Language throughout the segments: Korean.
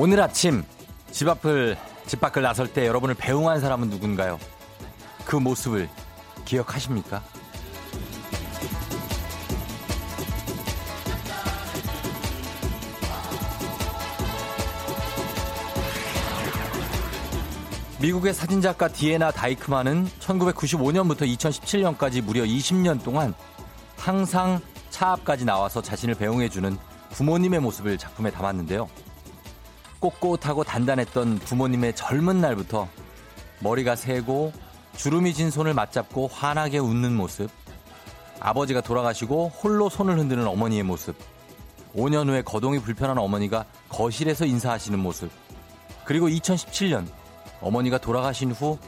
오늘 아침 집 앞을 집 밖을 나설 때 여러분을 배웅한 사람은 누군가요? 그 모습을 기억하십니까? 미국의 사진작가 디에나 다이크만은 1995년부터 2017년까지 무려 20년 동안 항상 차 앞까지 나와서 자신을 배웅해주는 부모님의 모습을 작품에 담았는데요. 꼿꼿하고 단단했던 부모님의 젊은 날부터 머리가 새고 주름이 진 손을 맞잡고 환하게 웃는 모습, 아버지가 돌아가시고 홀로 손을 흔드는 어머니의 모습, 5년 후에 거동이 불편한 어머니가 거실에서 인사하시는 모습, 그리고 2017년 어머니가 돌아가신 후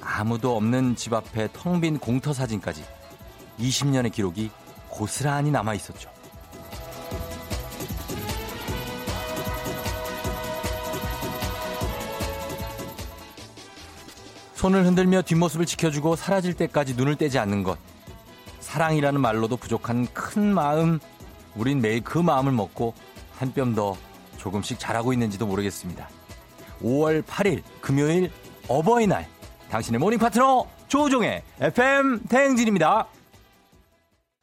아무도 없는 집 앞에 텅 빈 공터 사진까지 20년의 기록이 고스란히 남아 있었죠. 손을 흔들며 뒷모습을 지켜주고 사라질 때까지 눈을 떼지 않는 것. 사랑이라는 말로도 부족한 큰 마음. 우린 매일 그 마음을 먹고 한 뼘 더 조금씩 자라고 있는지도 모르겠습니다. 5월 8일 금요일 어버이날. 당신의 morning 파트너 조우종의 FM 대행진입니다.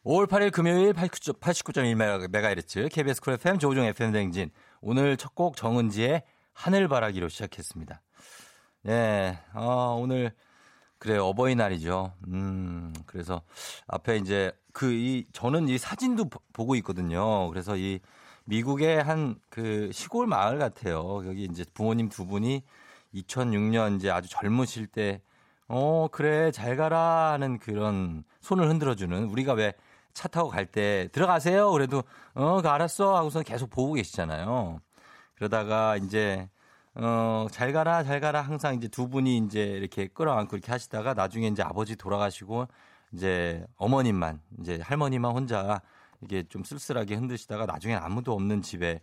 5월 8일 금요일 89.1MHz KBS 쿨 FM 조우종 FM 대행진. 오늘 첫 곡 정은지의 하늘바라기로 시작했습니다. 예, 어, 오늘, 그래, 어버이날이죠. 음, 그래서 앞에 이제 그, 이, 저는 이 사진도 보고 있거든요. 그래서 이 미국의 한 그 시골 마을 같아요. 여기 이제 부모님 두 분이 2006년 이제 아주 젊으실 때, 어, 그래, 잘 가라 하는 그런 손을 흔들어주는 우리가 왜 차 타고 갈 때 들어가세요. 그래도, 어, 그 알았어. 하고서 계속 보고 계시잖아요. 그러다가 이제 어, 잘 가라, 잘 가라 항상 이제 두 분이 이제 이렇게 끌어안고 이렇게 하시다가 나중에 이제 아버지 돌아가시고 이제 어머님만, 이제 할머니만 혼자 이게 좀 쓸쓸하게 흔드시다가 나중에 아무도 없는 집에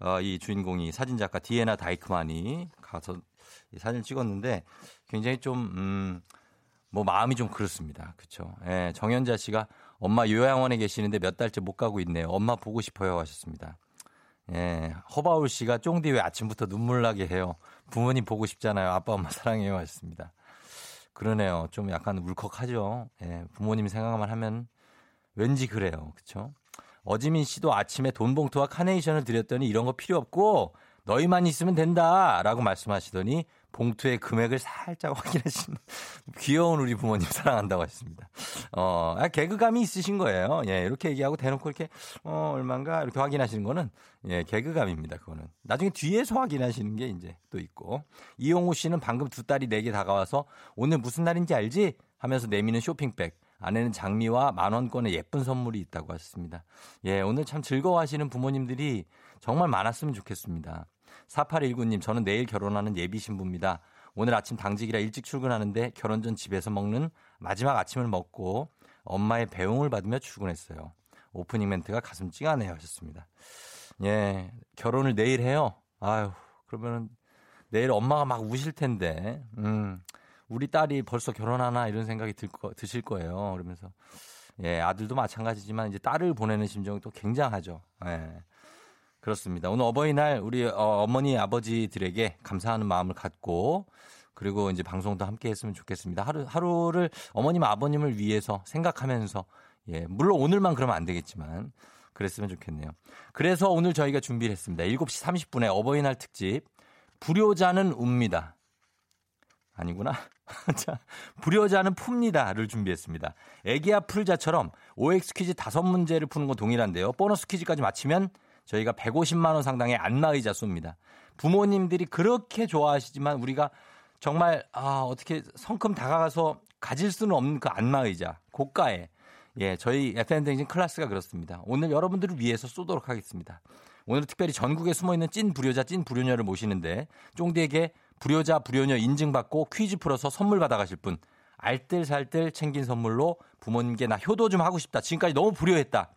어, 이 주인공이 사진작가 디에나 다이크만이 가서 이 사진을 찍었는데 굉장히 좀, 음, 뭐 마음이 좀 그렇습니다. 그쵸. 예, 정현자 씨가 엄마 요양원에 계시는데 몇 달째 못 가고 있네요. 엄마 보고 싶어요 하셨습니다. 예, 허바울 씨가 쫑디 왜 아침부터 눈물 나게 해요? 부모님 보고 싶잖아요. 아빠 엄마 사랑해요 하셨습니다. 그러네요. 좀 약간 울컥하죠. 예, 부모님 생각만 하면 왠지 그래요. 그쵸? 어지민 씨도 아침에 돈 봉투와 카네이션을 드렸더니 이런 거 필요 없고 너희만 있으면 된다라고 말씀하시더니 봉투의 금액을 살짝 확인하시는 귀여운 우리 부모님 사랑한다고 하셨습니다. 어, 아, 개그감이 있으신 거예요. 예, 이렇게 얘기하고 대놓고 이렇게 어, 얼마인가 이렇게 확인하시는 거는 예, 개그감입니다. 그거는. 나중에 뒤에서 확인하시는 게 이제 또 있고. 이용우 씨는 방금 두 딸이 내게 다가와서 오늘 무슨 날인지 알지? 하면서 내미는 쇼핑백. 안에는 장미와 만원권의 예쁜 선물이 있다고 하셨습니다. 예, 오늘 참 즐거워하시는 부모님들이 정말 많았으면 좋겠습니다. 4819님, 저는 내일 결혼하는 예비 신부입니다. 오늘 아침 당직이라 일찍 출근하는데 결혼 전 집에서 먹는 마지막 아침을 먹고 엄마의 배웅을 받으며 출근했어요. 오프닝 멘트가 가슴 찡하네요 하셨습니다. 예, 결혼을 내일 해요. 아유, 그러면은 내일 엄마가 막 우실 텐데, 음, 우리 딸이 벌써 결혼하나 이런 생각이 들 거, 드실 거예요. 그러면서, 예, 아들도 마찬가지지만 이제 딸을 보내는 심정이 또 굉장하죠. 예. 그렇습니다. 오늘 어버이날 우리 어, 어머니 아버지들에게 감사하는 마음을 갖고 그리고 이제 방송도 함께 했으면 좋겠습니다. 하루 하루를 어머님 아버님을 위해서 생각하면서 예, 물론 오늘만 그러면 안 되겠지만 그랬으면 좋겠네요. 그래서 오늘 저희가 준비를 했습니다. 7시 30분에 어버이날 특집 불효자는 웁니다. 아니구나. 자, 불효자는 풉니다를 준비했습니다. 애기야 풀자처럼 OX 퀴즈 다섯 문제를 푸는 건 동일한데요. 보너스 퀴즈까지 마치면 저희가 150만 원 상당의 안마의자 쏩니다. 부모님들이 그렇게 좋아하시지만 우리가 정말 아, 어떻게 성큼 다가가서 가질 수는 없는 그 안마의자 고가에 예, 저희 FM 댕진 클래스가 그렇습니다. 오늘 여러분들을 위해서 쏘도록 하겠습니다. 오늘 특별히 전국에 숨어 있는 찐 불효자, 찐 불효녀를 모시는데 쫑디에게 불효자, 불효녀 인증받고 퀴즈 풀어서 선물 받아가실 분. 알뜰살뜰 챙긴 선물로 부모님께 나 효도 좀 하고 싶다. 지금까지 너무 불효했다.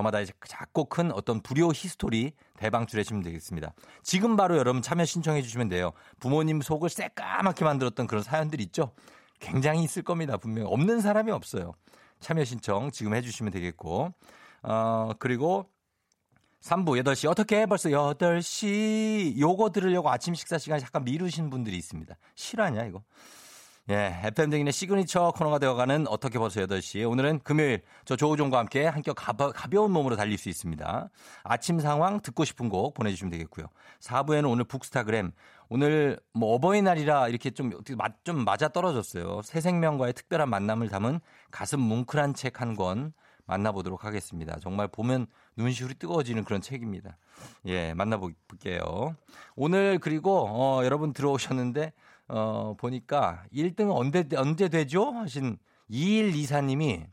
저마다 이제 작고 큰 어떤 불효 history 대방출해 주시면 되겠습니다. 지금 바로 여러분 참여 신청해 주시면 돼요. 부모님 속을 새까맣게 만들었던 그런 사연들 있죠? 굉장히 있을 겁니다. 분명 없는 사람이 없어요. 참여 신청 지금 해 주시면 되겠고. 어, 그리고 3부 8시 어떻게 벌써 8시 요거 들으려고 아침 식사 시간 잠깐 미루신 분들이 있습니다. 실화냐 이거. 예, FM 댕진의 시그니처 코너가 되어가는 어떻게 벌써 8시. 오늘은 금요일 저 조우종과 함께 한껏 가벼, 가벼운 몸으로 달릴 수 있습니다. 아침 상황 듣고 싶은 곡 보내주시면 되겠고요. 4부에는 오늘 북스타그램. 오늘 뭐 어버이날이라 이렇게 좀, 좀 맞아 떨어졌어요. 새 생명과의 특별한 만남을 담은 가슴 뭉클한 책 한 권 만나보도록 하겠습니다. 정말 보면 눈시울이 뜨거워지는 그런 책입니다. 예, 만나볼게요. 오늘 그리고 어, 여러분 들어오셨는데 어, 보니까 1등 언제, 언제 되죠? 하신 2124님이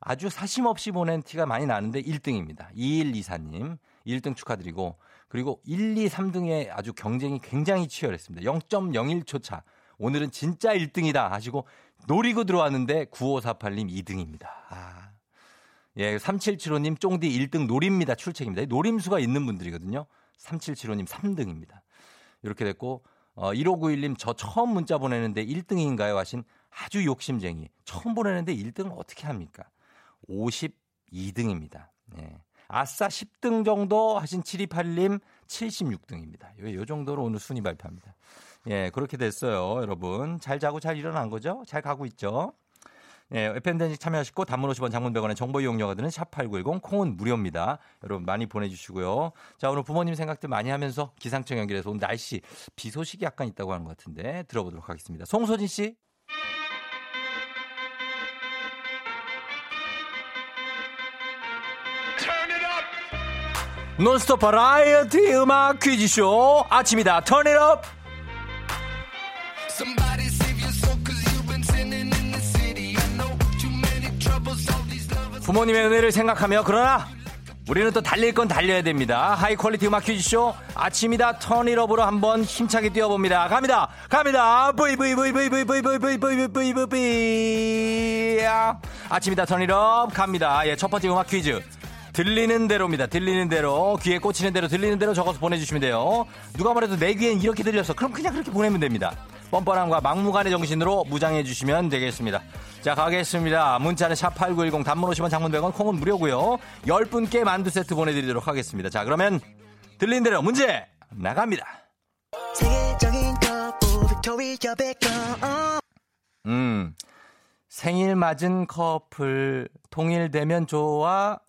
아주 사심 없이 보낸 티가 많이 나는데 1등입니다. 2124님. 1등 축하드리고 그리고 1, 2, 3등의 아주 경쟁이 굉장히 치열했습니다. 0.01초 차. 오늘은 진짜 1등이다 하시고 노리고 들어왔는데 9548님 2등입니다. 아. 예, 3775님 쫑디 1등 노립니다. 출첵입니다. 노림수가 있는 분들이거든요. 3775님 3등입니다. 이렇게 됐고 어, 1591님 저 처음 문자 보내는데 1등인가요? 하신 아주 욕심쟁이. 처음 보내는데 1등을 어떻게 합니까? 52등입니다. 네. 아싸 10등 정도 하신 7281님 76등입니다. 요, 요 정도로 오늘 순위 발표합니다. 예, 그렇게 됐어요, 여러분. 잘 자고 잘 일어난 거죠? 잘 가고 있죠? 예, FM댄지 참여하시고 단문 50원 장문 100원의 정보 이용료가 드는 샵8910 콩은 무료입니다. 여러분 많이 보내주시고요. 자, 오늘 부모님 생각들 많이 하면서 기상청 연결해서 오늘 날씨 비 소식이 약간 있다고 하는 것 같은데 들어보도록 하겠습니다. 송소진 씨. 논스톱 버라이어티 음악 퀴즈쇼 아침이다 턴잇업 부모님의 은혜를 생각하며 그러나 우리는 또 달릴 건 달려야 됩니다. 하이 퀄리티 음악 퀴즈쇼 아침이다 턴이럽으로 한번 힘차게 뛰어봅니다. 갑니다. 갑니다. 브이 브이 브이 브이 브이 브이 브이 브이 브이 브이 브이 브이 아침이다 턴이럽 갑니다. 예, 첫 번째 음악 퀴즈. 들리는 대로입니다. 들리는 대로 귀에 꽂히는 대로 들리는 대로 적어서 보내주시면 돼요. 누가 말해도 내 귀엔 이렇게 들렸어. 그럼 그냥 그렇게 보내면 됩니다. 뻔뻔함과 막무가내 정신으로 무장해 주시면 되겠습니다. 자, 가겠습니다. 문자는 샵8910 단문 오시면 장문 100원 콩은 무료고요. 10분께 만두 세트 보내드리도록 하겠습니다. 자, 그러면 들린 대로 문제 나갑니다. 음, 생일 맞은 커플 통일되면 좋아.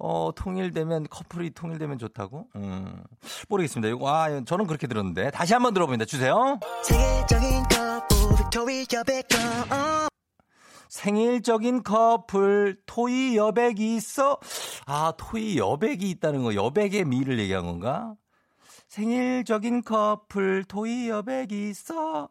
어, 통일되면 커플이 통일되면 좋다고? 음, 모르겠습니다. 이거 아, 저는 그렇게 들었는데 다시 한번 들어봅니다. 주세요. 생일적인 커플 토이 여백이 있어? 아, 토이 여백이 있다는 거 여백의 미를 얘기한 건가? 생일적인 커플 토이 여백이 있어.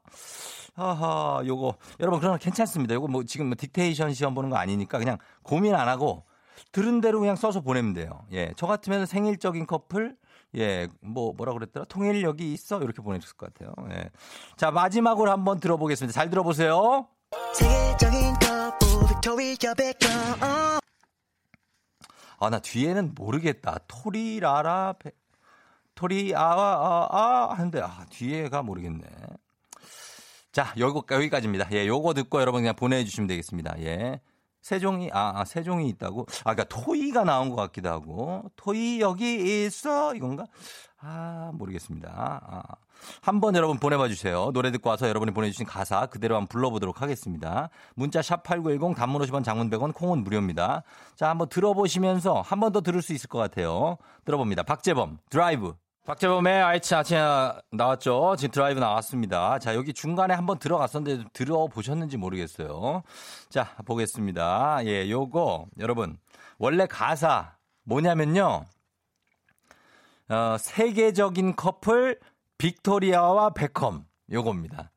하하, 요거 여러분 그러나 괜찮습니다. 요거 뭐 지금 뭐 딕테이션 시험 보는 거 아니니까 그냥 고민 안 하고 들은 대로 그냥 써서 보내면 돼요. 예. 저 같으면 생일적인 커플 예, 뭐, 뭐라 그랬더라? 통일력이 있어? 이렇게 보내줬을 것 같아요. 예. 자, 마지막으로 한번 들어보겠습니다. 잘 들어보세요. 아, 나 뒤에는 모르겠다. 토리라라, 베... 토리, 아, 아, 아, 하는데, 아, 뒤에가 모르겠네. 자, 요거, 여기까지입니다. 예, 요거 듣고 여러분 그냥 보내주시면 되겠습니다. 예. 세종이, 아, 아 세종이 있다고? 아, 그니까 토이가 나온 것 같기도 하고. 토이 여기 있어? 이건가? 아, 모르겠습니다. 아. 한번 여러분 보내봐 주세요. 노래 듣고 와서 여러분이 보내주신 가사 그대로 한번 불러보도록 하겠습니다. 문자 샵 8910 단문 50원 장문 100원 콩은 무료입니다. 자, 한번 들어보시면서 한 번 더 들을 수 있을 것 같아요. 들어봅니다. 박재범, 드라이브. 박재범의 아이치 아치 나왔죠. 지금 드라이브 나왔습니다. 자, 여기 중간에 한번 들어갔었는데 들어보셨는지 모르겠어요. 자, 보겠습니다. 예, 요거, 여러분. 원래 가사 뭐냐면요. 어, 세계적인 커플 빅토리아와 베컴 요겁니다.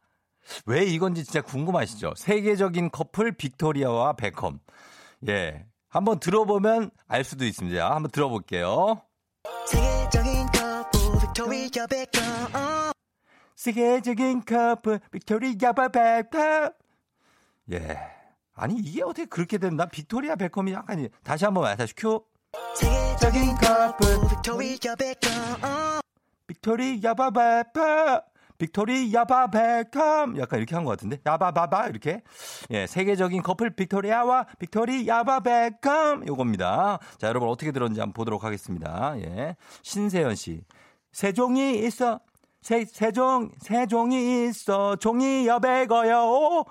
왜 이건지 진짜 궁금하시죠? 세계적인 커플 빅토리아와 베컴. 예. 한번 들어보면 알 수도 있습니다. 한번 들어볼게요. 세계적인 빅토리아 베컴. 세계적인 커플 빅토리아 베컴. 예. 아니 이게 어떻게 그렇게 된다? 빅토리아 베컴이 약간 다시 한번 다시 큐. 세계적인 커플 빅토리아 베컴. 빅토리아 베컴. 빅토리아 바베컴 약간 이렇게 한 것 같은데 야바바바 이렇게 예 세계적인 커플 빅토리아와 빅토리아 바베컴 요겁니다 자 여러분 어떻게 들었는지 한번 보도록 하겠습니다 예 신세연 씨 세종이 있어. 세 세종 세종이 있어. 종이 여배 거요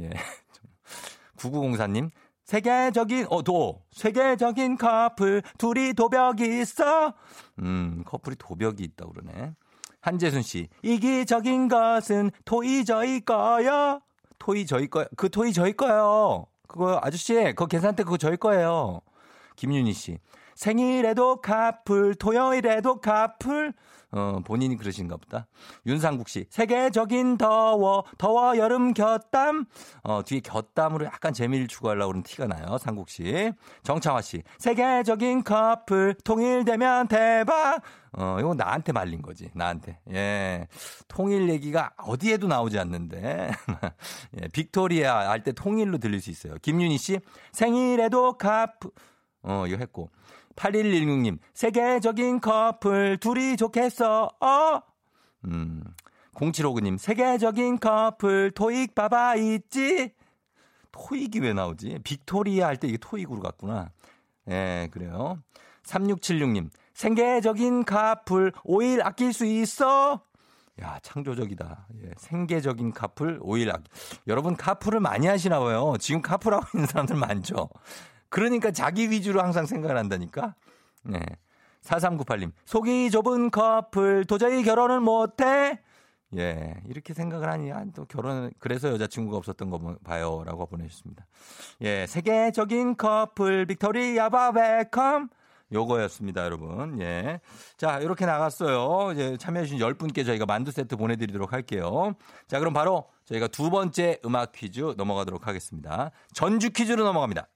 예. 9904님 세계적인 어도. 세계적인 커플. 둘이 도벽이 있어. 음 커플이 도벽이 있다 그러네. 한재순 씨, 이기적인 것은 토이 저희 거요. 토이 저희 거, 그 토이 저희 거요. 그거 아저씨, 그거 계산대 그거 저희 거예요. 김윤희 씨, 생일에도 카풀, 토요일에도 카풀. 어, 본인이 그러신가 보다. 윤상국 씨, 세계적인 더워, 더워 여름 곁담. 어, 뒤에 곁담으로 약간 재미를 추구하려고 그러는 티가 나요. 상국 씨. 정창화 씨, 세계적인 커플, 통일되면 대박. 어, 이거 나한테 말린 거지. 나한테. 예. 통일 얘기가 어디에도 나오지 않는데. 예, 빅토리아 할 때 통일로 들릴 수 있어요. 김윤희 씨, 생일에도 카프. 어, 이거 했고. 8116님, 세계적인 커플, 둘이 좋겠어, 어? 음, 0759님, 세계적인 커플, 토익 봐봐 있지? 토익이 왜 나오지? 빅토리아 할 때 이게 토익으로 갔구나. 예, 그래요. 3676님, 생계적인 카풀, 오일 아낄 수 있어? 야, 창조적이다. 예, 생계적인 카풀, 오일 아낄. 여러분, 카풀을 많이 하시나 봐요. 지금 카풀하고 있는 사람들 많죠? 그러니까 자기 위주로 항상 생각을 한다니까? 네. 4398님, 속이 좁은 커플, 도저히 결혼을 못해? 예, 이렇게 생각을 하니, 아, 또 결혼, 그래서 여자친구가 없었던 거 봐요. 라고 보내주셨습니다. 예, 세계적인 커플, 빅토리아 바베컴. 요거였습니다, 여러분. 예. 자, 이렇게 나갔어요. 이제 참여해주신 10분께 저희가 만두 세트 보내드리도록 할게요. 자, 그럼 바로 저희가 두 번째 음악 퀴즈 넘어가도록 하겠습니다. 전주 퀴즈로 넘어갑니다.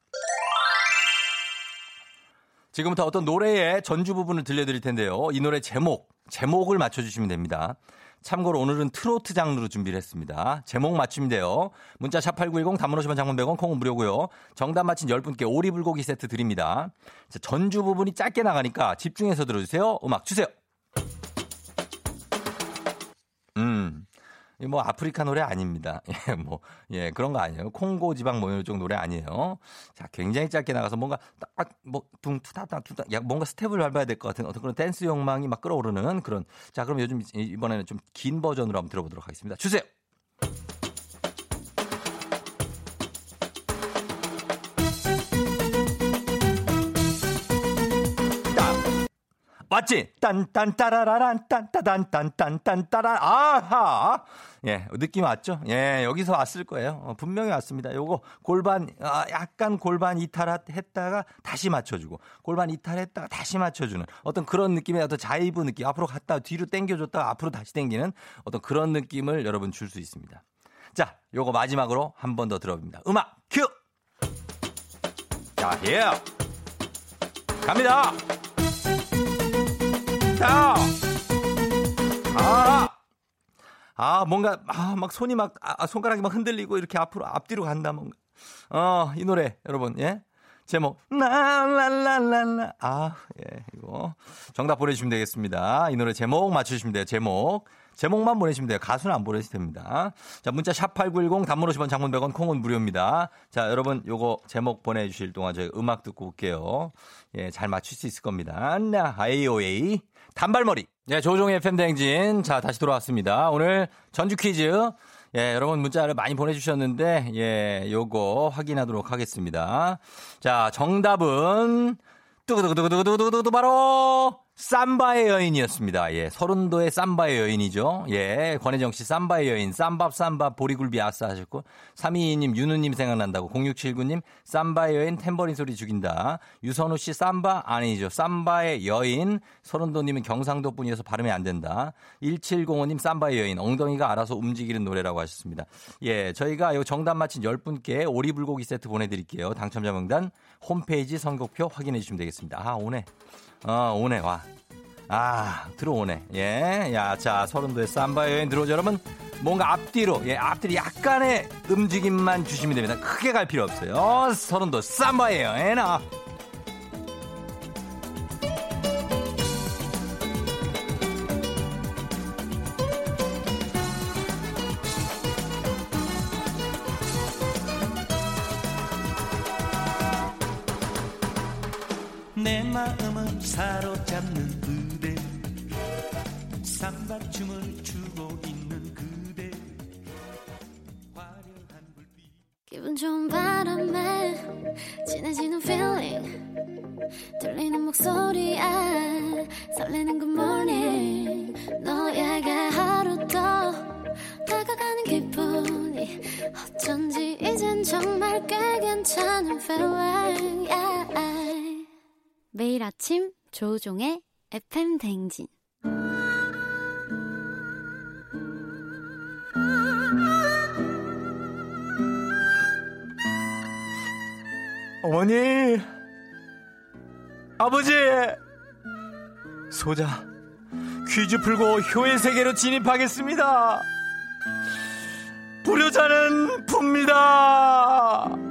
지금부터 어떤 노래의 전주 부분을 들려드릴 텐데요. 이 노래 제목, 제목을 맞춰주시면 됩니다. 참고로 오늘은 트로트 장르로 준비를 했습니다. 제목 맞추면 돼요. 문자 샵8910 단문 50원 장문 100원 콩은 무료고요. 정답 맞힌 10분께 오리불고기 세트 드립니다. 전주 부분이 짧게 나가니까 집중해서 들어주세요. 음악 주세요. 뭐 아프리카 노래 아닙니다. 예, 뭐, 예, 그런 거 아니에요. 콩고 지방 뭐 이쪽 노래 아니에요. 자, 굉장히 짧게 나가서 뭔가 딱, 뭐, 둥, 투다 다, 투다, 야, 뭔가 스텝을 밟아야 될 것 같은 어떤 그런 댄스 욕망이 막 끌어오르는 그런. 자, 그럼 요즘 이번에는 좀 긴 버전으로 한번 들어보도록 하겠습니다. 주세요! 맞지? 딴딴 따라라란 딴따단 딴딴딴 따라 아하 예 느낌 왔죠? 예 여기서 왔을 거예요. 어, 분명히 왔습니다. 요거 골반 아, 약간 골반 이탈했다가 다시 맞춰주고 골반 이탈했다가 다시 맞춰주는 어떤 그런 느낌의 어떤 자이브 느낌 앞으로 갔다 뒤로 당겨줬다가 앞으로 다시 당기는 어떤 그런 느낌을 여러분 줄 수 있습니다. 자 요거 마지막으로 한 번 더 들어봅니다. 음악 큐. 자 예. 갑니다. 자. 아. 아, 뭔가, 아, 막 손이 막, 아, 손가락이 막 흔들리고 이렇게 앞으로, 앞뒤로 간다, 뭔가. 어, 이 노래, 여러분, 예? 제목, 라라라라라. 아, 예, 이거. 정답 보내주시면 되겠습니다. 이 노래 제목 맞추시면 돼요, 제목. 제목만 보내시면 돼요. 가수는 안 보내셔도 됩니다. 자, 문자 샵 8910 단문 50원 장문 100원 콩은 무료입니다. 자, 여러분 요거 제목 보내주실 동안 저희 음악 듣고 올게요. 예, 잘 맞출 수 있을 겁니다. 나, AOA. 단발머리. 네, 조종의 팬댕진. 자, 다시 돌아왔습니다. 오늘 전주 퀴즈. 예, 여러분 문자를 많이 보내주셨는데, 예, 요거 확인하도록 하겠습니다. 자, 정답은, 뚜구두구두구두구두구두구 바로, 삼바의 여인이었습니다. 예, 서른도의 삼바의 여인이죠. 예, 권혜정 씨 삼바의 여인, 쌈밥 쌈밥 보리굴비 아싸 하셨고, 322님 윤우님 생각난다고, 0679님 삼바의 여인 탬버린 소리 죽인다. 유선우 씨 삼바 아니죠. 삼바의 여인, 서른도님은 경상도 분이어서 발음이 안 된다. 1705님 삼바의 여인, 엉덩이가 알아서 움직이는 노래라고 하셨습니다. 예, 저희가 요 정답 맞힌 10분께 오리불고기 세트 보내드릴게요. 당첨자 명단 홈페이지 선곡표 확인해 주시면 되겠습니다. 아, 오네. 어, 오네, 와. 아, 들어오네. 예. 야, 자, 서른도의 삼바 여행 들어오죠, 여러분. 뭔가 앞뒤로, 예, 앞뒤로 약간의 움직임만 주시면 됩니다. 크게 갈 필요 없어요. 어, 서른도 삼바예요, 에 조종의 FM 댕진 어머니, 아버지, 소자, 퀴즈 풀고 효의 세계로 진입하겠습니다. 불효자는 풉니다.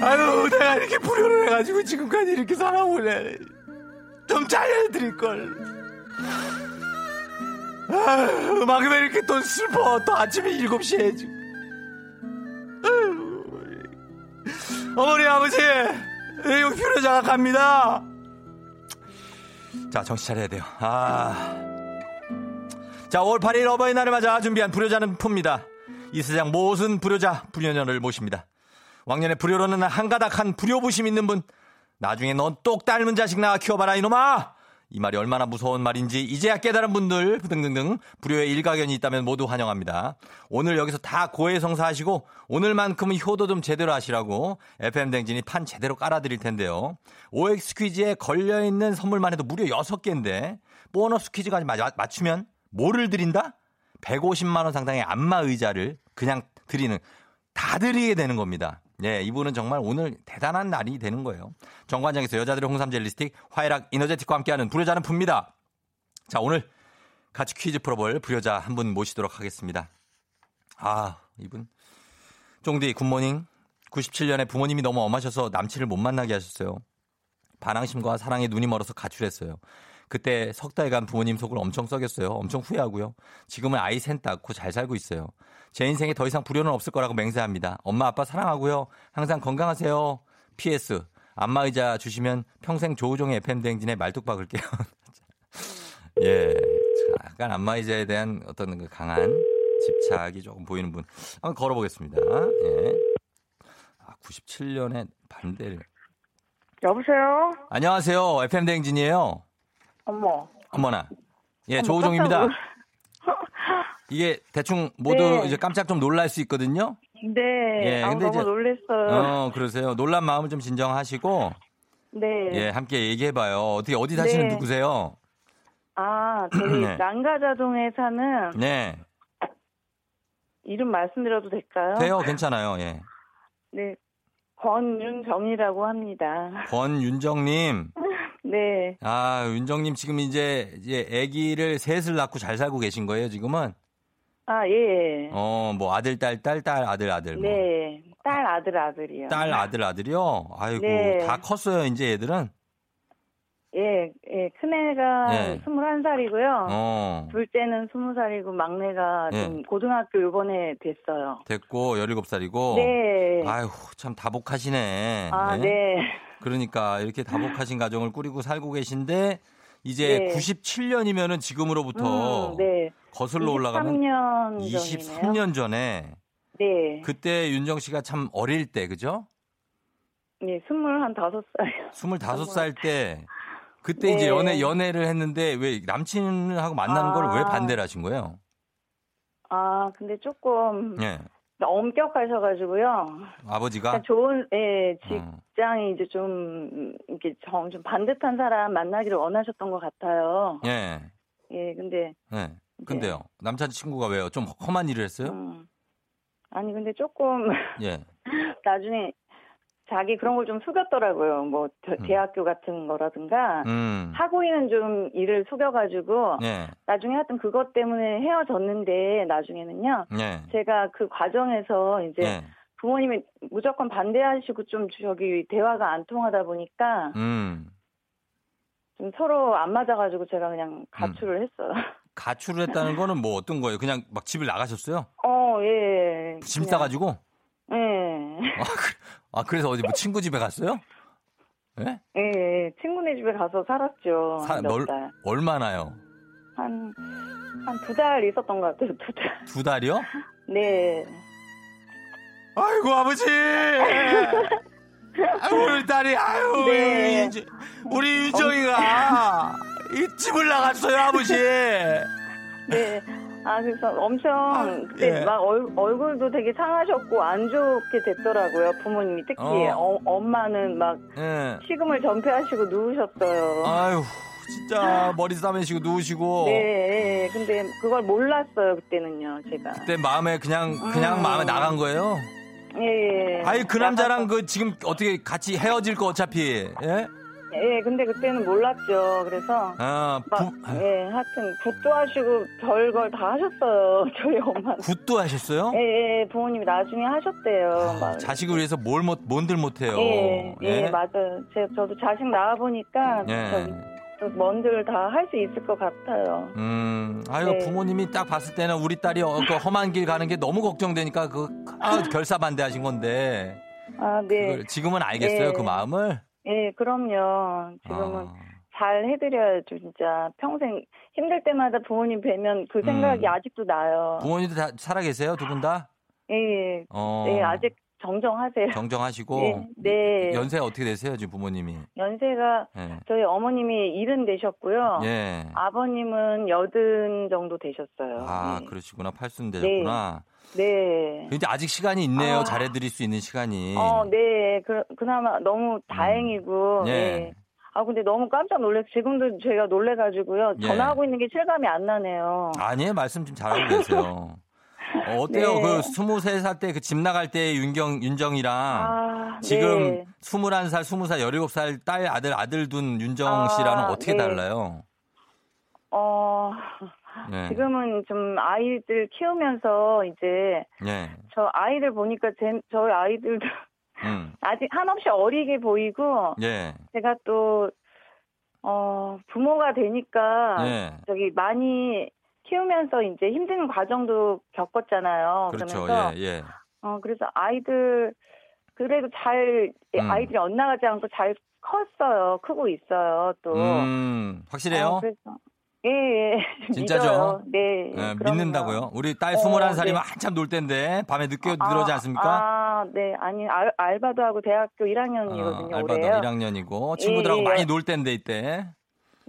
아이고. 아유, 내가 이렇게 불효를 해가지고 지금까지 이렇게 살아오네. 좀 잘해드릴걸. 아유, 왜 이렇게 또 슬퍼. 또 아침에 7시에 해지 어머니, 아버지, 이거 효자가 갑니다. 자, 정신 차려야 돼요. 아. 자, 5월 8일 어버이날을 맞아 준비한 불효자는 풉니다. 이 세상 모든 불효자, 불효녀를 모십니다. 왕년에 불효로는 한가닥한 불효부심 있는 분. 나중에 넌 똑 닮은 자식 낳아 키워봐라 이놈아. 이 말이 얼마나 무서운 말인지 이제야 깨달은 분들 등등등 불효의 일가견이 있다면 모두 환영합니다. 오늘 여기서 다 고해성사하시고 오늘만큼은 효도 좀 제대로 하시라고 FM 댕진이 판 제대로 깔아드릴 텐데요. OX 퀴즈에 걸려있는 선물만 해도 무려 6개인데 보너스 퀴즈까지 맞추면 뭐를 드린다? 150만 원 상당의 안마 의자를 그냥 드리는 다 드리게 되는 겁니다. 예, 이분은 정말 오늘 대단한 날이 되는 거예요. 정관장에서 여자들의 홍삼 젤리 스틱, 화해락 이너제틱과 함께하는 불효자는 풉니다. 자, 오늘 같이 퀴즈 풀어볼 불효자 한 분 모시도록 하겠습니다. 아, 이분. 쫑디 굿모닝. 97년에 부모님이 너무 엄하셔서 남친을 못 만나게 하셨어요. 반항심과 사랑에 눈이 멀어서 가출했어요. 그때 석 달간 부모님 속을 엄청 썩였어요. 엄청 후회하고요. 지금은 아이 셋 낳고 잘 살고 있어요. 제 인생에 더 이상 불효는 없을 거라고 맹세합니다. 엄마 아빠 사랑하고요. 항상 건강하세요. PS 안마의자 주시면 평생 조우종의 FM 대행진에 말뚝 박을게요. 예. 약간 안마의자에 대한 어떤 그 강한 집착이 조금 보이는 분. 한번 걸어보겠습니다. 예. 아, 97년에 반대를. 여보세요? 안녕하세요. FM 대행진이에요. 어머. 어머나. 예, 어머, 조우종입니다. 이게 대충 모두 네. 이제 깜짝 좀 놀랄 수 있거든요. 네. 예, 아, 근데 너무 이제- 놀랬어요. 어, 그러세요. 놀란 마음을 좀 진정하시고 네. 예, 함께 얘기해 봐요. 어떻게 어디 사시는 네. 누구세요? 아, 저기 네. 난가자동에 사는 네. 이름 말씀드려도 될까요? 돼요. 괜찮아요. 예. 네. 권윤정이라고 합니다. 권윤정 님. 네. 아, 윤정 님 지금 이제 이제 아기를 셋을 낳고 잘 살고 계신 거예요, 지금은? 아, 예. 어, 뭐 아들 딸 딸 딸 아들 아들 뭐. 네. 딸, 아들, 아들이요. 딸 아들 아들이요. 아이고, 네. 다 컸어요, 이제 얘들은. 예, 예. 큰애가 네. 21살이고요. 어. 둘째는 20살이고 막내가 네. 좀 고등학교 요번에 됐어요. 됐고 17살이고 네. 아휴, 참 다복하시네. 아, 예? 네. 그러니까 이렇게 다복하신 가정을 꾸리고 살고 계신데 이제 네. 97년이면은 지금으로부터 음, 네. 거슬러 올라가면 23년 23년 전에 네. 그때 윤정 씨가 참 어릴 때 그죠? 네, 스물한 다섯 살이요. 25살 때 그때 네. 이제 연애 연애를 했는데 왜 남친하고 만나는 걸왜 아. 반대를 하신 거예요? 아, 근데 조금 예. 엄격하셔가지고요. 아버지가 그러니까 좋은 예, 어. 직장이 이제 좀 이렇게 좀, 좀 반듯한 사람 만나기를 원하셨던 것 같아요. 예. 예, 근데 예. 근데요. 남자친구가 왜요? 좀 험한 일을 했어요? 음, 아니 근데 조금 예. 나중에 자기 그런 걸 좀 속였더라고요. 뭐 대- 음. 대학교 같은 거라든가 음. 하고 있는 좀 일을 속여가지고 예. 나중에 하여튼 그것 때문에 헤어졌는데 나중에는요. 예. 제가 그 과정에서 이제 예. 부모님이 무조건 반대하시고 좀 저기 대화가 안 통하다 보니까 음. 좀 서로 안 맞아가지고 제가 그냥 가출을 했어요. 가출을 했다는 거는 뭐 어떤 거예요? 그냥 막 집을 나가셨어요? 어, 예. 짐 싸가지고? 예. 아, 아, 그래서 어디 뭐 친구 집에 갔어요? 예? 예, 예. 친구네 집에 가서 살았죠. 사- 몇 널- 달. 얼마나요? 한, 한 두 달 있었던 것 같아요, 두 달. 두 달이요? 네. 아이고, 아버지! 아이고, 우리 딸이, 아유, 네. 우리, 윤- 우리 윤정이가 이 집을 나갔어요, 아버지! 네. 아, 그래서 엄청, 그때 예. 막 얼, 얼굴도 되게 상하셨고, 안 좋게 됐더라고요, 부모님이. 특히, 어. 어, 엄마는 막, 예. 식음을 전폐하시고 누우셨어요. 아유, 진짜 머리 싸매시고 누우시고. 네, 예. 근데 그걸 몰랐어요, 그때는요, 제가. 그때 마음에 그냥, 그냥 음. 마음에 나간 거예요? 예, 예. 아니, 그 남자랑 그 지금 어떻게 같이 헤어질 거 어차피, 예? 예, 근데 그때는 몰랐죠. 그래서, 아, 막, 부, 예, 하여튼, 굿도 하시고, 별걸 다 하셨어요, 저희 엄마. 굿도 하셨어요? 예, 예, 부모님이 나중에 하셨대요. 아, 막. 자식을 위해서 뭘 못, 뭔들 못해요. 예, 예, 맞아요. 제, 저도 자식 낳아 보니까, 예. 저기, 또 뭔들 다 할 수 있을 것 같아요. 음, 아유, 네. 부모님이 딱 봤을 때는 우리 딸이 어, 그 험한 길 가는 게 너무 걱정되니까 그, 아, 결사 반대하신 건데. 아, 네. 지금은 알겠어요, 네. 그 마음을? 예, 그럼요. 지금은 아, 잘 해드려야죠, 진짜. 평생 힘들 때마다 부모님 뵈면 그 생각이 음. 아직도 나요. 부모님도 다 살아 계세요, 두 분 다? 예, 예. 어. 예, 아직 정정하세요. 정정하시고. 네, 네. 연세 어떻게 되세요, 지금 부모님이? 연세가 예. 저희 어머님이 일은 되셨고요. 예. 아버님은 여든 정도 되셨어요. 아, 네. 그러시구나. 팔순 되셨구나. 네. 근데 아직 시간이 있네요. 아. 잘해드릴 수 있는 시간이. 어, 네. 그, 그나마 너무 다행이고. 예. 예. 아, 근데 너무 깜짝 놀랐어요. 지금도 제가 놀래가지고 예. 전화하고 있는 게 실감이 안 나네요. 아니에요. 말씀 좀 잘하고 계세요. 어, 어때요? 네. 그 23살 때 그 집 나갈 때 윤경, 윤정이랑 아, 지금 네. 21살, 20살, 17살 딸 아들, 아들 둔 윤정 아, 씨랑은 어떻게 네. 달라요? 어, 네. 지금은 좀 아이들 키우면서 이제 예. 저 아이들 보니까 제, 저희 아이들도 음. 아직 한없이 어리게 보이고 예. 제가 또, 어, 부모가 되니까 예. 저기 많이 키우면서 이제 힘든 과정도 겪었잖아요. 그렇죠. 그러면서 예, 예. 어, 그래서 아이들 그래도 잘 음. 아이들이 엇나가지 않고 잘 컸어요. 크고 있어요. 또. 음, 확실해요? 어, 그래서 예, 예. 진짜죠? 믿어요. 네. 예, 그럼요. 믿는다고요? 우리 딸 어, 21살이면 네. 한참 놀 때인데 밤에 늦게 아, 들어오지 않습니까? 아, 네. 아니, 알, 알바도 하고 대학교 1학년이거든요, 어, 알바도 올해요. 1학년이고 친구들하고 예, 많이 예. 놀 때인데 이때.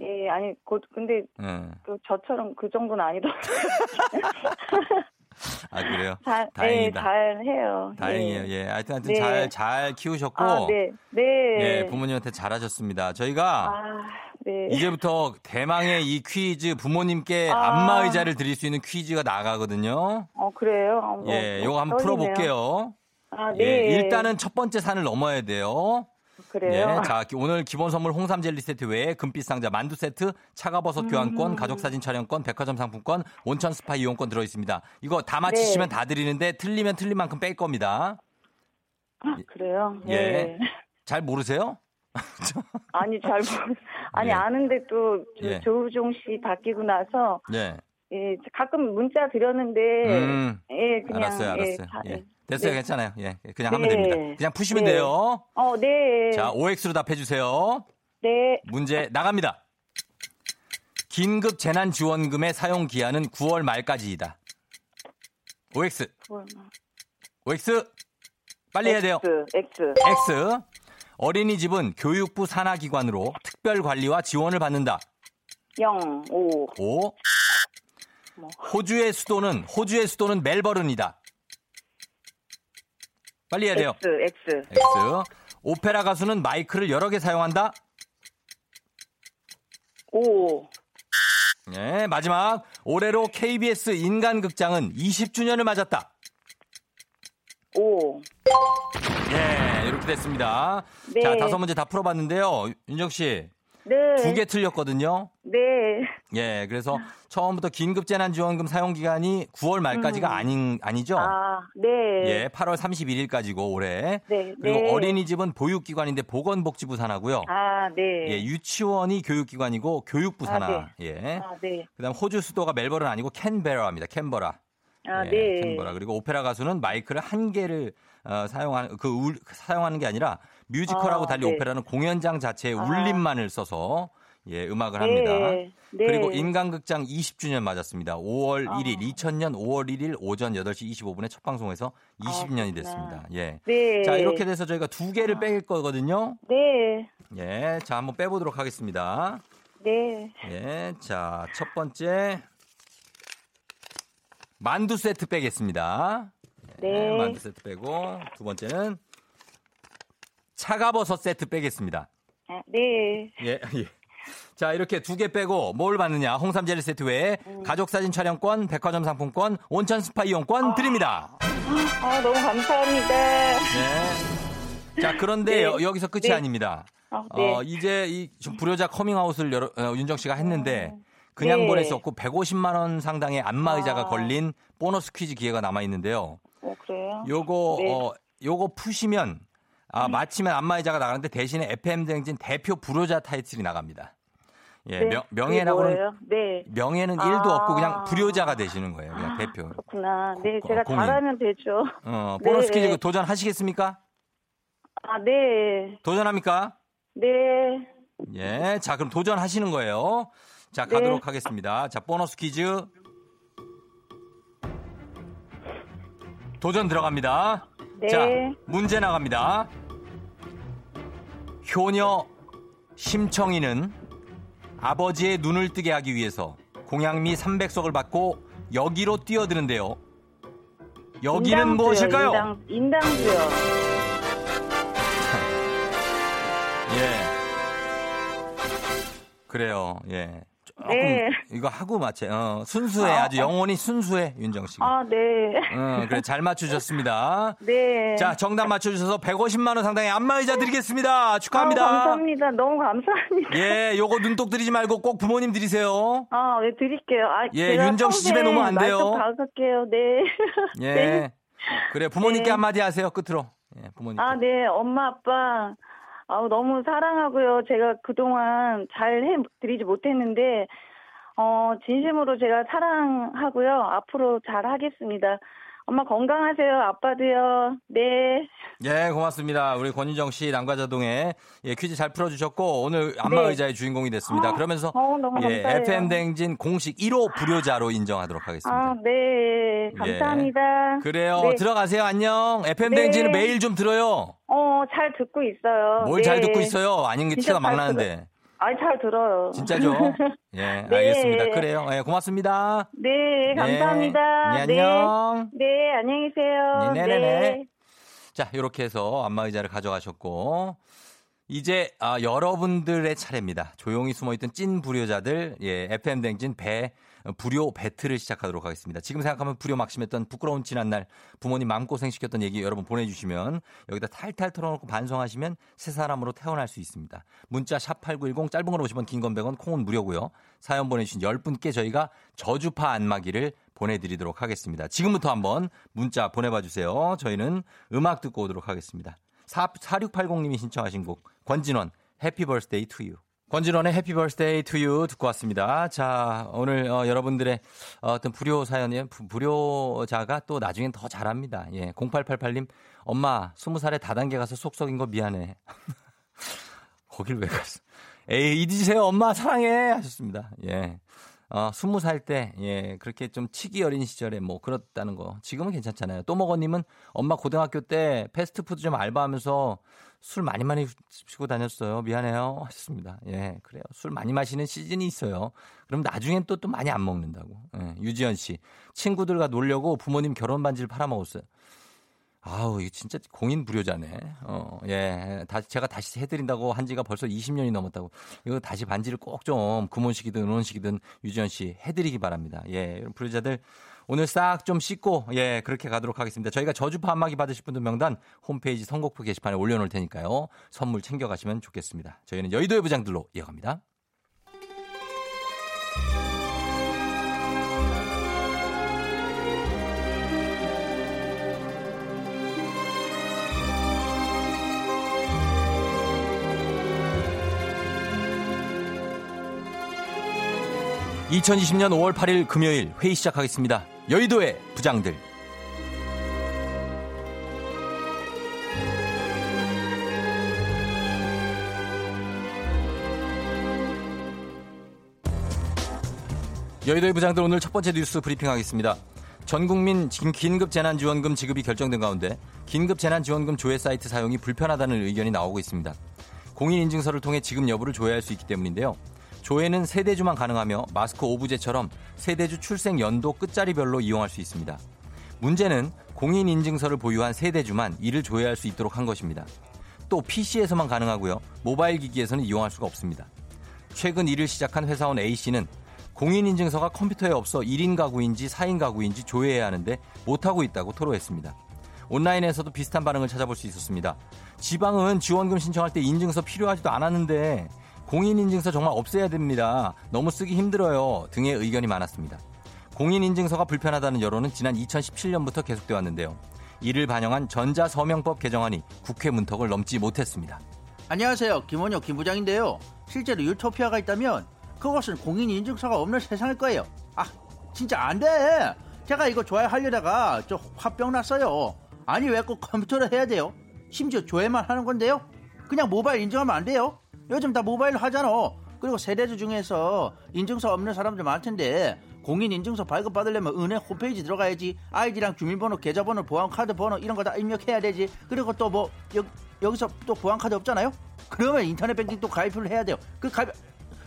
예, 아니, 곧, 근데 예. 그 저처럼 그 정도는 아니더라고요. 아 그래요. 잘, 다행이다. 네, 잘 해요. 다행이에요. 네. 예. 하여튼, 하여튼 네. 잘, 잘 키우셨고. 아, 네. 네. 예, 부모님한테 잘하셨습니다. 저희가 아, 네. 이제부터 대망의 이 퀴즈 부모님께 아. 안마 의자를 드릴 수 있는 퀴즈가 나가거든요. 어, 그래요? 어, 예, 어, 요거 한번 떨리네요. 풀어볼게요. 아, 예, 네. 일단은 첫 번째 산을 넘어야 돼요. 그래요? 예, 자, 오늘 기본 선물 홍삼 젤리 세트 외에 금빛 상자 만두 세트, 차가버섯 음. 교환권, 가족 사진 촬영권, 백화점 상품권, 온천 스파 이용권 들어 있습니다. 이거 다 맞히시면 네. 다 드리는데 틀리면 틀린 만큼 뺄 겁니다. 아, 그래요? 예. 네. 잘 모르세요? 아니, 잘 모르, 아니, 예. 아는데 또, 조- 예. 조우종 씨 바뀌고 나서, 예. 예, 가끔 문자 드렸는데, 음. 예, 그냥. 알았어요, 예, 알았어요. 다- 예. 됐어요, 네. 괜찮아요. 예, 그냥 하면 네. 됩니다. 그냥 푸시면 네. 돼요. 어, 네. 자, OX로 답해 주세요. 네. 문제 나갑니다. 긴급 재난 지원금의 사용 기한은 9월 말까지이다. OX, OX, 빨리 해야 돼요. X, X. X, 어린이집은 교육부 산하 기관으로 특별 관리와 지원을 받는다. 0, 5. O, 뭐. 호주의 수도는 호주의 수도는 멜버른이다. 빨리 해야 돼요. X, X. X. 오페라 가수는 마이크를 여러 개 사용한다. O. 네, 마지막. 올해로 KBS 인간극장은 20주년을 맞았다. O. 예, 이렇게 됐습니다. 네. 자, 다섯 문제 다 풀어봤는데요. 윤정 씨, 네. 두 개 틀렸거든요. 네. 예, 그래서 처음부터 긴급재난지원금 사용 기간이 9월 말까지가 아닌 아니죠? 음. 아, 네. 예, 8월 31일까지고 올해. 네. 그리고 네. 어린이집은 보육기관인데 보건복지부 산하고요. 아, 네. 예, 유치원이 교육기관이고 교육부 아, 산하. 예. 아, 네. 그 다음 호주 수도가 멜버른 아니고 캔베라입니다. 캔버라. 아, 예, 네. 캔버라. 그리고 오페라 가수는 마이크를 한 개를 어, 사용하는 그 울, 사용하는 게 아니라 뮤지컬하고 아, 달리 네. 오페라는 공연장 자체의 아. 울림만을 써서 예, 음악을 네. 합니다. 네. 그리고 인간극장 20주년 맞았습니다. 5월 아. 1일, 2000년 5월 1일 오전 8시 25분에 첫 방송에서 20년이 그렇구나. 됐습니다. 예. 네. 자, 이렇게 돼서 저희가 두 개를 뺄 거거든요. 네. 예. 자, 한번 빼보도록 하겠습니다. 네. 예. 자, 첫 번째. 만두 세트 빼겠습니다. 예, 네. 만두 세트 빼고 두 번째는 차가버섯 세트 빼겠습니다. 아, 네. 예, 예. 자, 이렇게 두 개 빼고 뭘 받느냐? 홍삼 젤리 세트 외에 음. 가족 사진 촬영권, 백화점 상품권, 온천 스파 이용권 드립니다. 아, 너무 감사합니다. 네. 자, 그런데 네. 여- 여기서 끝이 네. 아닙니다. 아, 네. 어, 이제 이좀 불효자 커밍아웃을 여러- 어, 윤정 씨가 했는데 그냥 네. 없고 150만 원 상당의 안마 의자가 아. 걸린 보너스 퀴즈 기회가 남아 있는데요. 어, 그래요? 요거 네. 어 요거 푸시면 아, 맞히면 안마 의자가 나가는데 대신에 FM 댕진 대표 불효자 타이틀이 나갑니다. 예, 네. 명, 뭐예요? 네. 명예는 아. 1도 없고 그냥 불효자가 되시는 거예요. 그냥 대표. 그렇구나. 네, 고- 제가 고민. 잘하면 되죠. 어, 보너스 네. 퀴즈 도전하시겠습니까? 아, 네. 도전합니까? 네. 예. 자, 그럼 도전하시는 거예요. 자, 네. 가도록 하겠습니다. 자, 보너스 퀴즈. 도전 들어갑니다. 네. 자, 문제 나갑니다. 효녀 심청이는 아버지의 눈을 뜨게 하기 위해서 공양미 300석을 받고 여기로 뛰어드는데요. 여기는 인당수요, 무엇일까요? 인당, 인당수요. 예. 그래요. 예. 네. 이거 하고 맞춰. 어, 순수해. 아, 아주 영혼이 순수해. 윤정 씨가. 아, 네. 어, 그래 잘 맞추셨습니다. 네. 자, 정답 맞춰주셔서 150만 원 상당의 안마의자 드리겠습니다. 축하합니다. 아, 감사합니다. 너무 감사합니다. 예, 요거 눈독 들이지 말고 꼭 부모님 드리세요. 아, 네, 드릴게요. 아, 예, 윤정 씨 집에 놓으면 안 돼요. 말씀 박을게요. 네. 예. 네. 그래 부모님께 네. 한마디 하세요. 끝으로. 예, 부모님. 아, 네. 엄마, 아빠. 아우, 너무 사랑하고요. 제가 그동안 잘 해드리지 못했는데, 어, 진심으로 제가 사랑하고요. 앞으로 잘 하겠습니다. 엄마 건강하세요. 아빠도요. 네. 예, 고맙습니다. 우리 권윤정 씨 남과자동에 예, 퀴즈 잘 풀어주셨고 오늘 안마의자의 주인공이 됐습니다. 그러면서 어, 예. FM 댕진 공식 1호 불효자로 인정하도록 하겠습니다. 아, 네. 감사합니다. 예. 그래요. 네. 들어가세요. 안녕. FM 네. 댕진은 매일 좀 들어요. 어, 잘 듣고 있어요. 뭘 네. 잘 듣고 있어요? 아닌 게 티가 막잘 나는데. 아니, 잘 들어요. 진짜죠? 예, 네. 알겠습니다. 그래요. 예, 고맙습니다. 네, 감사합니다. 네, 네, 안녕. 네, 네, 안녕히 계세요. 네, 네, 네. 자, 이렇게 해서 안마의자를 가져가셨고, 이제 아, 여러분들의 차례입니다. 조용히 숨어있던 찐 불효자들, 예, FM 댕진 배, 어, 불효 배틀을 시작하도록 하겠습니다. 지금 생각하면 불효 막심했던 부끄러운 지난날 부모님 마음고생 시켰던 얘기 여러분 보내주시면 여기다 탈탈 털어놓고 반성하시면 새 사람으로 태어날 수 있습니다. 문자 샵 8910 짧은 건 50원 긴 건 100원 콩은 무료고요. 사연 보내주신 10분께 저희가 저주파 안마기를 보내드리도록 하겠습니다. 지금부터 한번 문자 보내봐 주세요. 저희는 음악 듣고 오도록 하겠습니다. 4, 4680님이 신청하신 곡 권진원 Happy Birthday to You. 권진원의 Happy Birthday to You 듣고 왔습니다. 자, 오늘 어, 여러분들의 어떤 불효 사연이 부- 불효자가 또 나중엔 더 잘합니다. 예. 0888님 엄마 20살에 다단계 가서 속 썩인 거 미안해. 거길 왜 갔어? 에이, 잊으세요. 엄마 사랑해. 하셨습니다. 예. 어, 20살 때, 예, 그렇게 좀 치기 어린 시절에 뭐 그렇다는 거. 지금은 괜찮잖아요. 또 먹어님은 엄마 고등학교 때 패스트푸드 좀 알바하면서 술 많이 많이 마시고 다녔어요. 미안해요. 하셨습니다. 예, 그래요. 술 많이 마시는 시즌이 있어요. 그럼 나중엔 또, 또 많이 안 먹는다고. 예, 유지연 씨. 친구들과 놀려고 부모님 결혼 반지를 팔아먹었어요. 아우, 이거 진짜 공인 불효자네. 어, 예. 다시, 제가 다시 해드린다고 한 지가 벌써 20년이 넘었다고. 이거 다시 반지를 꼭 좀 금혼식이든 은혼식이든 유지연 씨 해드리기 바랍니다. 예. 이런 불효자들 오늘 싹 좀 씻고, 예. 그렇게 가도록 하겠습니다. 저희가 저주파 안마기 받으실 분들 명단 홈페이지 선곡표 게시판에 올려놓을 테니까요. 선물 챙겨가시면 좋겠습니다. 저희는 여의도의 부장들로 이어갑니다. (2020년 5월 8일) 금요일 회의 시작하겠습니다 여의도의 부장들 여의도의 부장들 오늘 첫 번째 뉴스 브리핑하겠습니다. 전 국민 긴- 긴급 재난지원금 지급이 결정된 가운데 긴급 재난지원금 조회 사이트 사용이 불편하다는 의견이 나오고 있습니다. 공인인증서를 통해 지급 여부를 조회할 수 있기 때문인데요. 조회는 세대주만 가능하며 마스크 오브제처럼 세대주 출생 연도 끝자리별로 이용할 수 있습니다. 문제는 공인인증서를 보유한 세대주만 이를 조회할 수 있도록 한 것입니다. 또 PC에서만 가능하고요. 모바일 기기에서는 이용할 수가 없습니다. 최근 일을 시작한 회사원 A씨는 공인인증서가 컴퓨터에 없어 1인 가구인지 4인 가구인지 조회해야 하는데 못하고 있다고 토로했습니다. 온라인에서도 비슷한 반응을 찾아볼 수 있었습니다. 지방은 지원금 신청할 때 인증서 필요하지도 않았는데 공인인증서 정말 없애야 됩니다. 너무 쓰기 힘들어요. 등의 의견이 많았습니다. 공인인증서가 불편하다는 여론은 지난 2017년부터 계속돼 왔는데요. 이를 반영한 전자서명법 개정안이 국회 문턱을 넘지 못했습니다. 안녕하세요. 김원혁 김부장인데요. 실제로 유토피아가 있다면 그것은 공인인증서가 없는 세상일 거예요. 아, 진짜 안 돼. 제가 이거 조회하려다가 저 화병 났어요. 아니 왜 꼭 컴퓨터로 해야 돼요? 심지어 조회만 하는 건데요. 그냥 모바일 인증하면 안 돼요. 요즘 다 모바일로 하잖아. 그리고 세대주 중에서 인증서 없는 사람들 많던데 공인 인증서 발급 받으려면 은행 홈페이지 들어가야지. 아이디랑 주민번호 계좌번호 보안카드 번호 이런 거 다 입력해야 되지. 그리고 또 뭐 여기서 또 보안카드 없잖아요? 그러면 인터넷 뱅킹 또 가입을 해야 돼요. 그 가입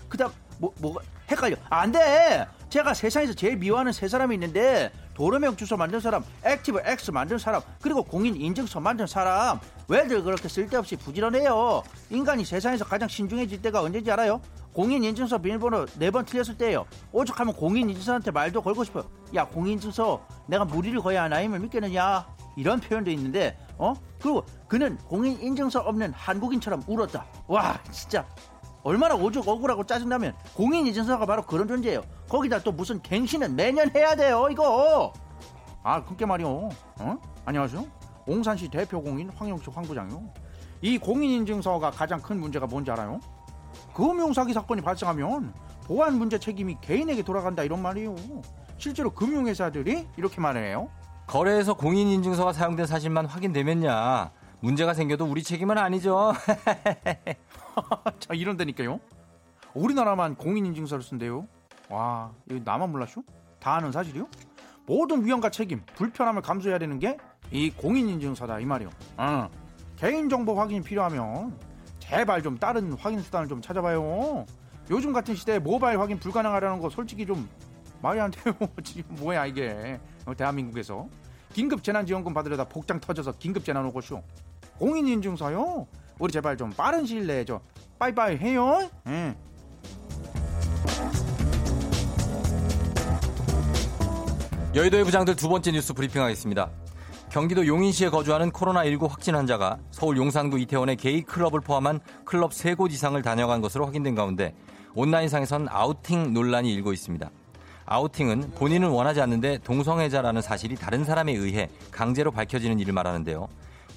그다음 뭐 뭐가 헷갈려. 안 돼 제가 세상에서 제일 미워하는 세 사람이 있는데 도로명 주소 만든 사람 ActiveX 만든 사람 그리고 공인 인증서 만든 사람. 왜들 그렇게 쓸데없이 부지런해요? 인간이 세상에서 가장 신중해질 때가 언제인지 알아요? 공인 인증서 비밀번호 네 번 틀렸을 때예요. 오죽하면 공인 인증서한테 말도 걸고 싶어요 야 공인 인증서 내가 무리를 거야. 나임을 믿겠느냐? 이런 표현도 있는데 어? 그리고 그는 공인 인증서 없는 한국인처럼 울었다. 와 진짜 얼마나 오죽 억울하고 짜증나면 공인 인증서가 바로 그런 존재예요. 거기다 또 무슨 갱신은 매년 해야 돼요, 이거. 아, 그게 말이요. 어? 안녕하세요. 옹산시 대표 공인 황영수 황 부장이요. 이 공인 인증서가 가장 큰 문제가 뭔지 알아요? 금융 사기 사건이 발생하면 보안 문제 책임이 개인에게 돌아간다 이런 말이에요. 실제로 금융회사들이 이렇게 말해요. 거래에서 공인인증서가 사용된 사실만 확인되면야 문제가 생겨도 우리 책임은 아니죠. 자, 이런다니까요. 우리나라만 공인인증서를 쓴대요. 와, 이거 나만 몰랐쇼? 다 아는 사실이요? 모든 위험과 책임, 불편함을 감수해야 되는 게 이 공인인증서다 이 말이요. 어. 개인정보 확인이 필요하면 제발 좀 다른 확인 수단을 좀 찾아봐요. 요즘 같은 시대에 모바일 확인 불가능하다는 거 솔직히 좀 말이 안 돼요. 지금 뭐야 이게 어, 대한민국에서 긴급 재난지원금 받으려다 복장 터져서 긴급 재난 오고쇼. 공인인증서요? 우리 제발 좀 빠른 시일 내에 저 빠이빠이 해요. 예. 여의도의 부장들 두 번째 뉴스 브리핑하겠습니다. 경기도 용인시에 거주하는 코로나19 확진 환자가 서울 용산구 이태원의 게이 클럽을 포함한 클럽 3곳 이상을 다녀간 것으로 확인된 가운데 온라인상에선 아우팅 논란이 일고 있습니다. 아우팅은 본인은 원하지 않는데 동성애자라는 사실이 다른 사람에 의해 강제로 밝혀지는 일을 말하는데요.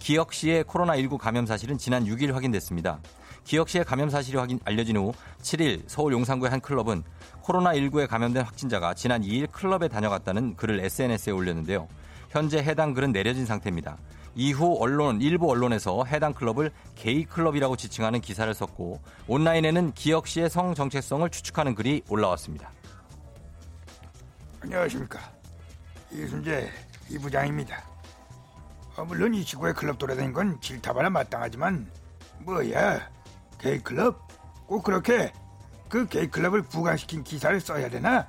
기혁 씨의 코로나19 감염 사실은 지난 6일 확인됐습니다. 기혁 씨의 감염 사실이 확인, 알려진 후 7일 서울 용산구의 한 클럽은 코로나19에 감염된 확진자가 지난 2일 클럽에 다녀갔다는 글을 SNS에 올렸는데요. 현재 해당 글은 내려진 상태입니다. 이후 언론, 일부 언론에서 해당 클럽을 게이 클럽이라고 지칭하는 기사를 썼고 온라인에는 기혁 씨의 성 정체성을 추측하는 글이 올라왔습니다. 안녕하십니까 이순재 이 부장입니다. 어, 물론 이 지구에 클럽 돌아다닌 건 질타받아 마땅하지만 뭐야 게이 클럽 꼭 그렇게 그 게이 클럽을 부각시킨 기사를 써야 되나?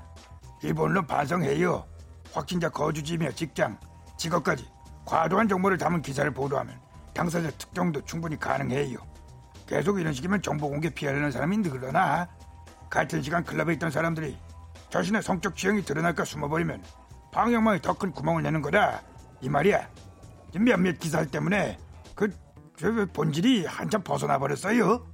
일본론 반성해요. 확진자 거주지며 직장, 직업까지 과도한 정보를 담은 기사를 보도하면 당사자 특정도 충분히 가능해요. 계속 이런 식이면 정보 공개 피하려는 사람이 늘어나. 같은 시간 클럽에 있던 사람들이 자신의 성적 지형이 드러날까 숨어버리면 방향망에 더 큰 구멍을 내는 거다. 이 말이야. 몇몇 기사 때문에 그, 저 본질이 한참 벗어나 버렸어요.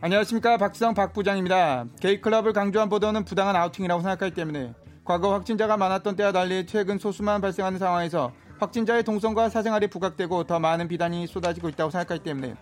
안녕하십니까 박지성 박 부장입니다. 게이클럽을 강조한 보도는 부당한 아우팅이라고 생각하기 때문에 과거 확진자가 많았던 때와 달리 최근 소수만 발생하는 상황에서 확진자의 동선과 사생활이 부각되고 더 많은 비단이 쏟아지고 있다고 생각하기 때문에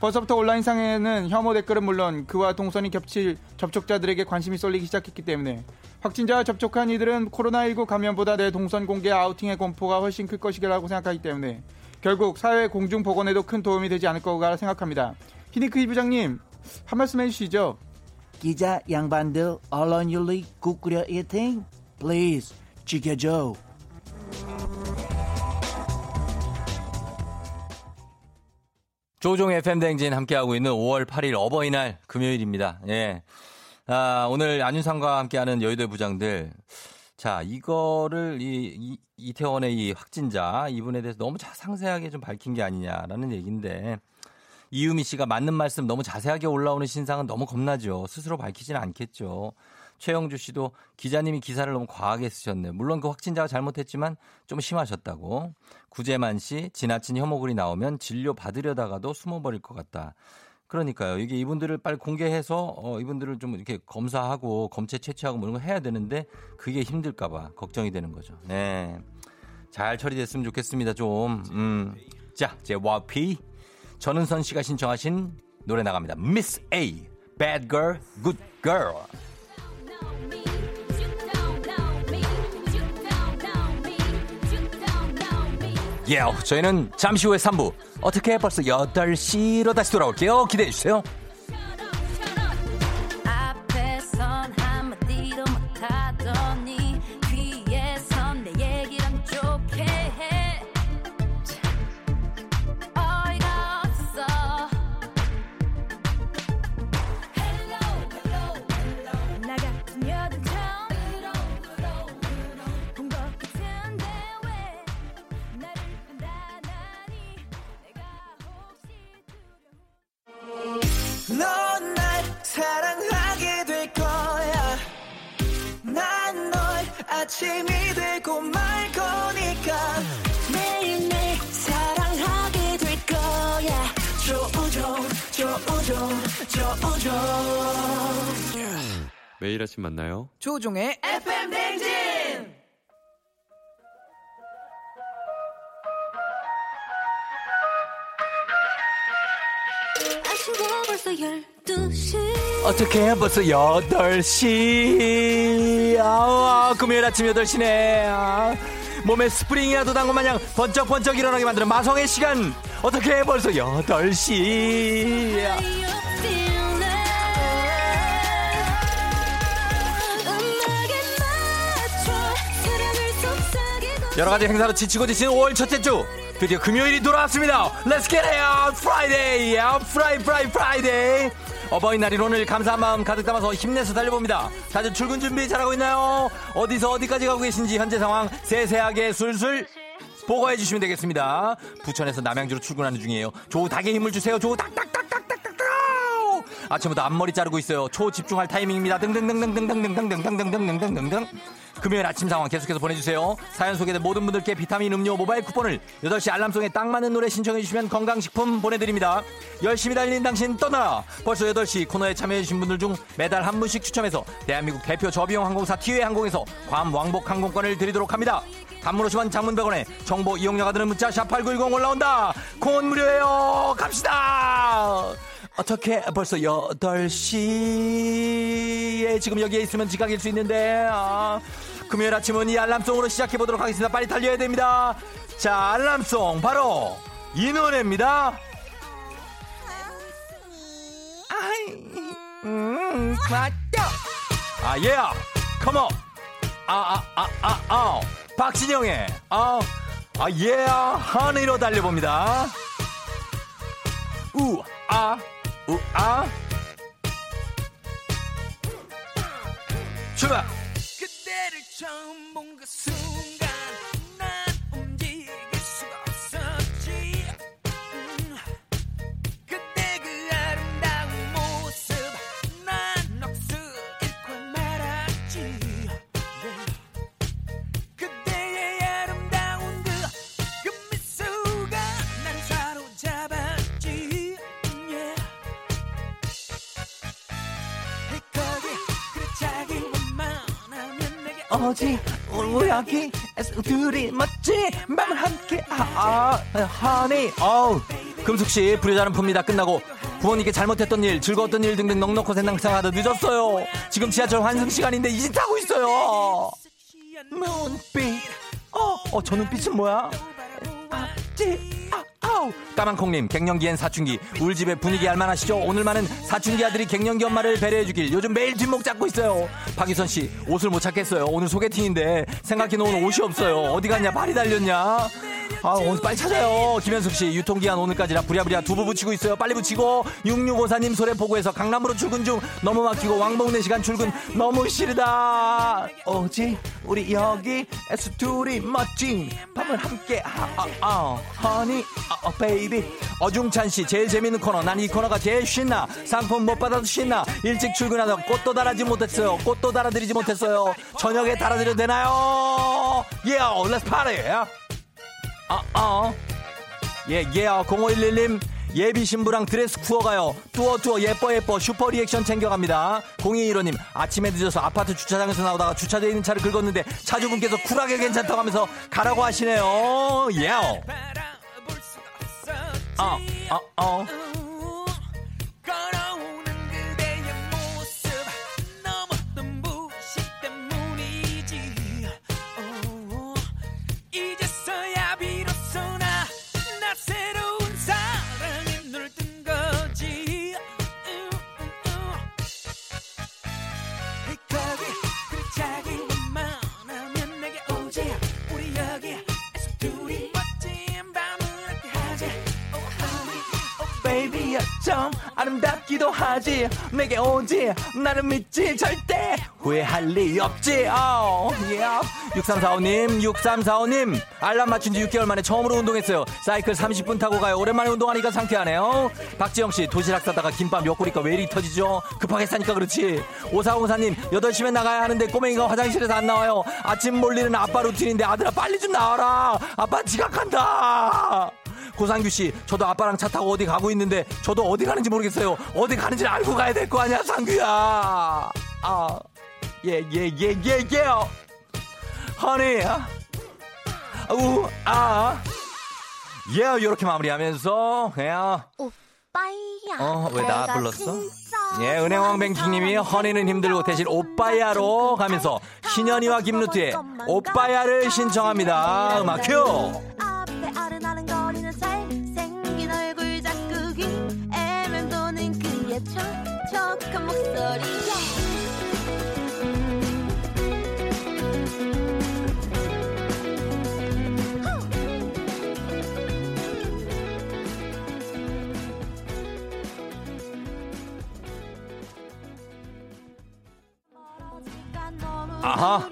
벌써부터 온라인 상에는 혐오 댓글은 물론 그와 동선이 겹칠 접촉자들에게 관심이 쏠리기 시작했기 때문에 확진자와 접촉한 이들은 코로나19 감염보다 내 동선 공개 아우팅의 공포가 훨씬 클 것이라고 생각하기 때문에 결국 사회 공중 보건에도 큰 도움이 되지 않을 거라 생각합니다. 히니크 이 부장님 한 말씀 해주시죠. 기자 양반들 언론 윤리 국 끓여 이팅 플리즈 지켜줘 조종 FM 댕진 함께하고 있는 5월 8일 어버이날 금요일입니다. 예. 아, 오늘 안윤상과 함께하는 여의도 부장들. 자, 이거를 이, 이 이 태원의 이 확진자 이분에 대해서 너무 자, 상세하게 좀 밝힌 게 아니냐라는 얘기인데 이유미 씨가 맞는 말씀 너무 자세하게 올라오는 신상은 너무 겁나죠. 스스로 밝히지는 않겠죠. 최영주 씨도 기자님이 기사를 너무 과하게 쓰셨네. 물론 그 확진자가 잘못했지만 좀 심하셨다고. 구재만 씨, 지나친 혐오글이 나오면 진료 받으려다가도 숨어버릴 것 같다. 그러니까요. 이게 이분들을 빨리 공개해서 어, 이분들을 좀 이렇게 검사하고 검체 채취하고 뭐 이런 거 해야 되는데 그게 힘들까봐 걱정이 되는 거죠. 네. 잘 처리됐으면 좋겠습니다. 좀. 음. 자, 제 와피 전은선 씨가 신청하신 노래 나갑니다. Miss A, Bad Girl, Good Girl. 예, yeah, 저희는 잠시 후에 3부. 어떻게 벌써 8시로 다시 돌아올게요. 기대해 주세요. 매일 아침 만나요. 조종의 FM 댕진 아쉬워 벌써 12시 어떻게 벌써 8시. 아, 금요일 아침 8시네. 아, 몸에 스프링이라도 당근 마냥 번쩍번쩍 일어나게 만드는 마성의 시간. 어떻게 벌써 8시. 아, 여러 가지 행사로 지치고 지친 5월 첫째 주 드디어 금요일이 돌아왔습니다. Let's get it! Friday! Friday, Friday, Friday! 어버이날인 오늘 감사한 마음 가득 담아서 힘내서 달려봅니다. 다들 출근 준비 잘하고 있나요? 어디서 어디까지 가고 계신지 현재 상황 세세하게 술술 보고해 주시면 되겠습니다. 부천에서 남양주로 출근하는 중이에요. 조우 닭에 힘을 주세요. 조우 닭닭닭닭닭닭닭 아침부터 앞머리 자르고 있어요. 초 집중할 타이밍입니다. 등등등등등등등등등등등등등등. 금요일 아침 상황 계속해서 보내주세요. 사연 소개된 모든 분들께 비타민 음료 모바일 쿠폰을 8시 알람송에 딱 맞는 노래 신청해주시면 건강식품 보내드립니다. 열심히 달리는 당신 떠나라. 벌써 8시 코너에 참여해주신 분들 중 매달 한 분씩 추첨해서 대한민국 대표 저비용 항공사 티웨이 항공에서 괌 왕복 항공권을 드리도록 합니다. 단문 50원 장문 100원에 정보 이용료가 드는 문자 샵8910 올라온다. 콩은 무료예요. 갑시다. 어떻게 벌써 8시에 지금 여기에 있으면 지각일 수 있는데 아, 금요일 아침은 이 알람송으로 시작해 보도록 하겠습니다. 빨리 달려야 됩니다. 자, 알람송 바로 이 노래입니다. 아이, 음, 맞다. 아, 예. Yeah. 컴온. 아, 아, 아, 아, 아. 박진영의 아, 아, 예. 하늘로 달려봅니다. 우, 아, 우, 아. 출발. 그때를 처음 본그 순간 오지? 우리 둘이 멋지? 맘을 함께 아, 아 허니 어우 금숙씨 불효자는 풉니다 끝나고 부모님께 잘못했던 일 즐거웠던 일 등등 넉넉히 생각하다 늦었어요. 지금 지하철 환승 시간인데 이 짓 하고 있어요. 눈빛 어, 어, 저 눈빛은 뭐야? 아, 찌, 까만콩님, 갱년기엔 사춘기. 우리 집에 분위기 알만하시죠? 오늘만은 사춘기 아들이 갱년기 엄마를 배려해주길. 요즘 매일 뒷목 잡고 있어요. 박유선 씨, 옷을 못 찾겠어요. 오늘 소개팅인데 생각해놓은 옷이 없어요. 어디 갔냐? 발이 달렸냐? 아, 오늘 빨리 찾아요. 김현숙 씨, 유통기한 오늘까지라 부랴부랴 두부 부치고 있어요. 빨리 부치고. 6654님 소래포구에서 강남으로 출근 중 너무 막히고 왕복 네 시간 출근 너무 싫다. 오지, 우리 여기 에스 둘이 멋진 밤을 함께 아, 아, 아, honey, 아, 어, baby. 어중찬 씨, 제일 재밌는 코너. 난 이 코너가 제일 신나. 상품 못 받아도 신나. 일찍 출근하다 꽃도 달아지 못했어요. 꽃도 달아드리지 못했어요. 저녁에 달아드려도 되나요? Yeah, let's party. 아, 아. 예, 예, 0511님. 예비 신부랑 드레스 투어 가요. 뚜어 뚜어 예뻐 예뻐 슈퍼 리액션 챙겨갑니다. 0215님 아침에 늦어서 아파트 주차장에서 나오다가 주차되어 있는 차를 긁었는데 차주분께서 쿨하게 괜찮다고 하면서 가라고 하시네요. 예. 어, 어, 어. 걸어 Baby 좀 아름답기도 하지. 내게 오지 나를 믿지 절대 후회할 리 없지. Oh, yeah. 6345님 6345님. 알람 맞춘 지 6개월 만에 처음으로 운동했어요. 사이클 30분 타고 가요. 오랜만에 운동하니까 상쾌하네요. 박지영씨 도시락 싸다가 김밥 옆구리가 왜 이리 터지죠? 급하게 싸니까 그렇지. 5404님 8시면 나가야 하는데 꼬맹이가 화장실에서 안 나와요. 아침 몰리는 아빠 루틴인데 아들아 빨리 좀 나와라. 아빠 지각한다 고상규 씨, 저도 아빠랑 차 타고 어디 가고 있는데 저도 어디 가는지 모르겠어요. 어디 가는지 알고 가야 될 거 아니야, 상규야. 아, 예, 예, 예, 예, 예. 허니, 우, 아, 예, 이렇게 마무리하면서, 예, 오빠야. 어, 왜 나 불렀어? 예, 은행왕 뱅킹님이 허니는 힘들고 대신 오빠야로 가면서 신현이와 김루트의 오빠야를 신청합니다. 음악 큐! 아하.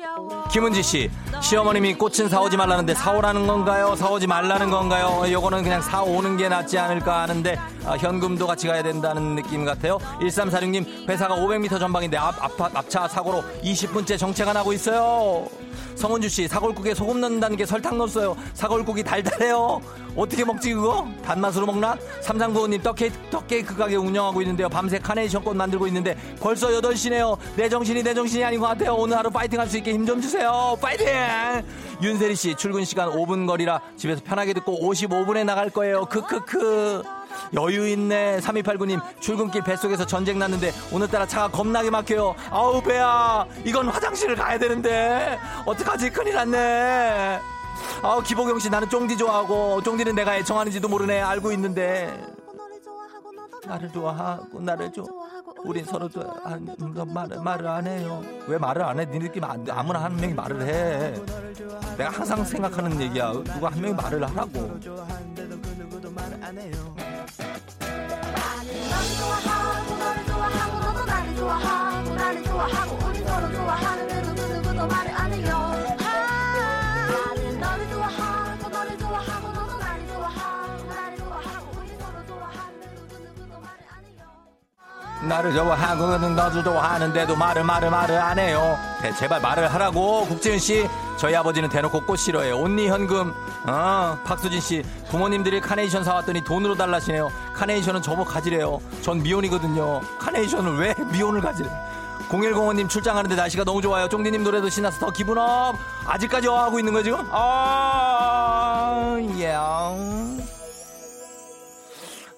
김은지 씨, 시어머님이 꽃은 사오지 말라는데 사오라는 건가요? 사오지 말라는 건가요? 요거는 그냥 사오는 게 낫지 않을까 하는데 아, 현금도 같이 가야 된다는 느낌 같아요. 1346님, 회사가 500m 전방인데 앞, 앞, 앞차 사고로 20분째 정체가 나고 있어요. 성은주 씨, 사골국에 소금 넣는다는 게 설탕 넣었어요. 사골국이 달달해요. 어떻게 먹지 그거? 단맛으로 먹나? 삼상부호님 떡케이크, 떡케이크 가게 운영하고 있는데요. 밤새 카네이션 꽃 만들고 있는데 벌써 8시네요. 내 정신이 내 정신이 아닌 것 같아요. 오늘 하루 파이팅 할 수 있게 힘 좀 주세요. 파이팅! 윤세리 씨, 출근 시간 5분 거리라 집에서 편하게 듣고 55분에 나갈 거예요. 크크크. 여유 있네. 3289님, 출근길 뱃속에서 전쟁 났는데 오늘따라 차가 겁나게 막혀요. 아우, 배야. 이건 화장실을 가야 되는데. 어떡하지? 큰일 났네. 아우, 기복영 씨, 나는 쫑디 좋아하고, 쫑디는 내가 애청하는지도 모르네. 알고 있는데. 나를 좋아하고, 나를 좋아. 우린 서로 도 안, 너 말을, 말을 안 해요. 왜 말을 안 해? 네 느낌 안 돼. 아무나 한 명이 말을 해. 내가 항상 생각하는 얘기야. 누가 한 명이 말을 하라고. 나는 너를 좋아하고 너를 좋아하고 너도 나를 좋아하고 나를 좋아하고 우리 서로 좋아하는 나를 좋아하고 너도 좋아하는데도 말을 말을 말을 안 해요. 대- 제발 말을 하라고 국지은 씨. 저희 아버지는 대놓고 꽃 싫어해요. Only 현금. 어, 박수진 씨. 부모님들이 카네이션 사왔더니 돈으로 달라시네요. 카네이션은 저보 가지래요. 전 미혼이거든요. 카네이션을 왜 미혼을 가지래? 0105님 출장하는데 날씨가 너무 좋아요. 쫑디님 노래도 신나서 더 기분 up. 아직까지 어하고 있는 거예요, 지금? 아, 예.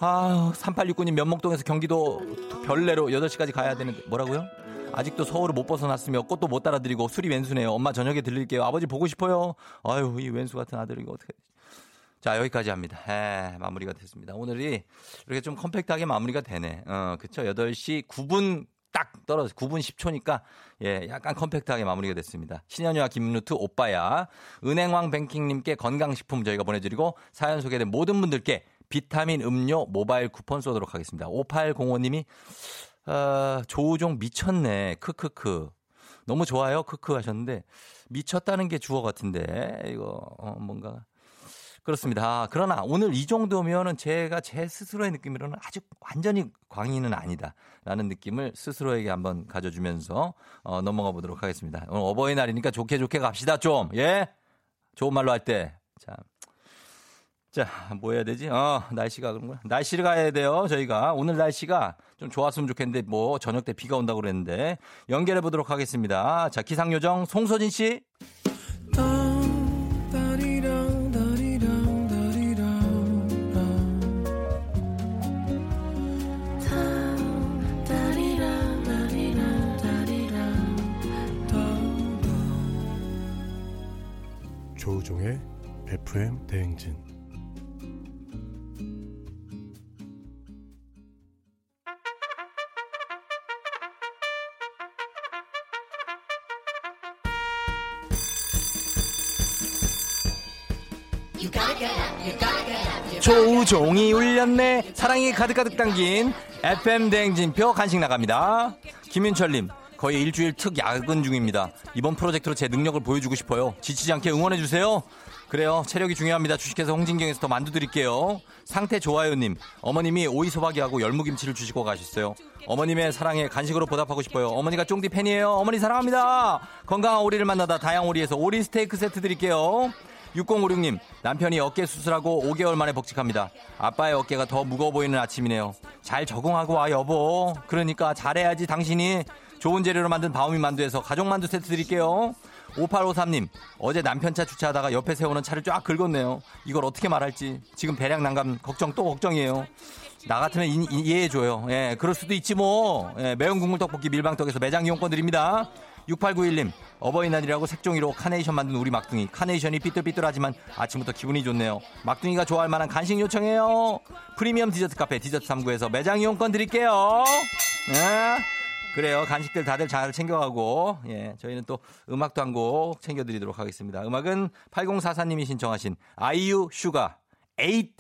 아, 3869님 면목동에서 경기도 별내로 8시까지 가야 되는데 뭐라고요? 아직도 서울을 못 벗어났으며 꽃도 못 따라드리고 술이 왼수네요. 엄마 저녁에 들릴게요. 아버지 보고 싶어요. 아유, 이 왼수 같은 아들 이거 어떻게 자, 여기까지 합니다. 에, 마무리가 됐습니다. 오늘이 이렇게 좀 컴팩트하게 마무리가 되네. 어, 그쵸. 8시 9분 딱 떨어져. 9분 10초니까, 예, 약간 컴팩트하게 마무리가 됐습니다. 신현유와 김루트 오빠야. 은행왕 뱅킹님께 건강식품 저희가 보내드리고 사연 소개된 모든 분들께 비타민 음료 모바일 쿠폰 쏘도록 하겠습니다. 5805님이, 어, 조우종 미쳤네. 크크크. 너무 좋아요. 크크 하셨는데, 미쳤다는 게 주어 같은데, 이거, 어, 뭔가. 그렇습니다. 아, 그러나 오늘 이 정도면은 제가 제 스스로의 느낌으로는 아직 완전히 광인은 아니다라는 느낌을 스스로에게 한번 가져주면서 어, 넘어가 보도록 하겠습니다. 오늘 어버이날이니까 좋게 좋게 갑시다 좀. 예? 좋은 말로 할 때. 자. 자, 뭐 해야 되지? 어, 날씨가 그런 거야. 날씨를 가야 돼요, 저희가. 오늘 날씨가 좀 좋았으면 좋겠는데, 뭐, 저녁 때 비가 온다고 그랬는데, 연결해 보도록 하겠습니다. 자, 기상요정 송소진 씨. 조우종의 FM 대행진 조종이 울렸네. 사랑이 가득가득 담긴 FM 대행진표 간식 나갑니다. 김윤철님, 거의 일주일 특 야근 중입니다. 이번 프로젝트로 제 능력을 보여주고 싶어요. 지치지 않게 응원해주세요. 그래요. 체력이 중요합니다. 주식회사 홍진경에서 더 만두 드릴게요. 상태 좋아요님, 어머님이 오이소박이하고 열무김치를 주시고 가셨어요. 어머님의 사랑에 간식으로 보답하고 싶어요. 어머니가 쫑디 팬이에요. 어머니 사랑합니다. 건강한 오리를 만나다 다양오리에서 오리 스테이크 세트 드릴게요. 6056님, 남편이 어깨 수술하고 5개월 만에 복직합니다. 아빠의 어깨가 더 무거워 보이는 아침이네요. 잘 적응하고 와, 여보. 그러니까 잘해야지, 당신이. 좋은 재료로 만든 바오미 만두에서 가족 만두 세트 드릴게요. 5853님, 어제 남편 차 주차하다가 옆에 세우는 차를 쫙 긁었네요. 이걸 어떻게 말할지. 지금 배량 난감, 걱정 또 걱정이에요. 나 같으면 이- 이- 이해해줘요. 예, 그럴 수도 있지 뭐. 예, 매운 국물 떡볶이 밀방떡에서 매장 이용권 드립니다. 6891님 어버이날이라고 색종이로 카네이션 만든 우리 막둥이. 카네이션이 삐뚤삐뚤하지만 아침부터 기분이 좋네요. 막둥이가 좋아할 만한 간식 요청해요. 프리미엄 디저트 카페 디저트39에서 매장 이용권 드릴게요. 네. 그래요. 간식들 다들 잘 챙겨가고. 예 저희는 또 음악도 한 곡 챙겨드리도록 하겠습니다. 음악은 8044님이 신청하신 아이유 슈가 에잇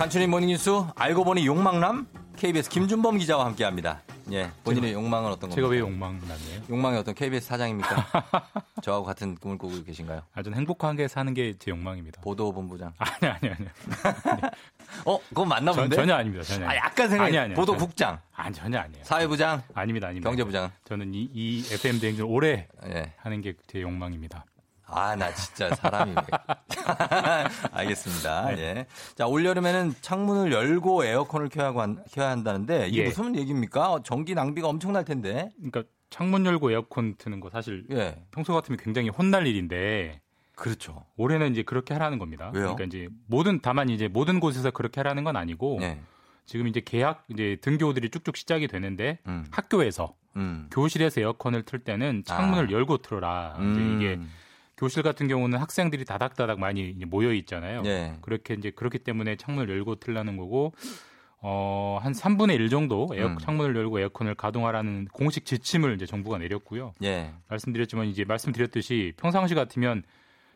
간추린 모닝뉴스, 알고 보니 욕망남? KBS 김준범 기자와 함께 합니다. 예, 본인의 욕망은 어떤 겁니까? 제가 왜 욕망 났네요? 욕망이 어떤 KBS 사장입니까? 저하고 같은 꿈을 꾸고 계신가요? 아, 전 행복하게 사는 게 제 욕망입니다. 보도본부장. 아니, 아니, 아니. 어, 그건 맞나 전, 본데? 전혀 아닙니다. 전혀. 아, 약간 생각이 아니, 아니, 보도국장, 아니, 전혀 아니에요. 사회부장, 아닙니다, 아닙니다. 경제부장. 저는 이, 이 FM 대행진 오래 예. 하는 게 제 욕망입니다. 아, 나 진짜 사람이. 왜. 알겠습니다. 네. 예. 자, 올여름에는 창문을 열고 에어컨을 켜야, 한- 켜야 한다는데 이게 예. 무슨 얘기입니까? 어, 전기 낭비가 엄청날 텐데. 그러니까 창문 열고 에어컨 트는 거 사실 예. 평소 같으면 굉장히 혼날 일인데 그렇죠. 올해는 이제 그렇게 하라는 겁니다. 왜요? 그러니까 이제 모든 다만 이제 모든 곳에서 그렇게 하라는 건 아니고 예. 지금 이제 계약 이제 등교들이 쭉쭉 시작이 되는데 음. 학교에서 음. 교실에서 에어컨을 틀 때는 창문을 아. 열고 틀어라. 이제 음. 이게 교실 같은 경우는 학생들이 다닥다닥 많이 모여 있잖아요. 예. 그렇게 이제 그렇기 때문에 창문을 열고 틀라는 거고 어, 한 3분의 1 정도 에어 음. 창문을 열고 에어컨을 가동하라는 공식 지침을 이제 정부가 내렸고요. 예. 말씀드렸지만 이제 말씀드렸듯이 평상시 같으면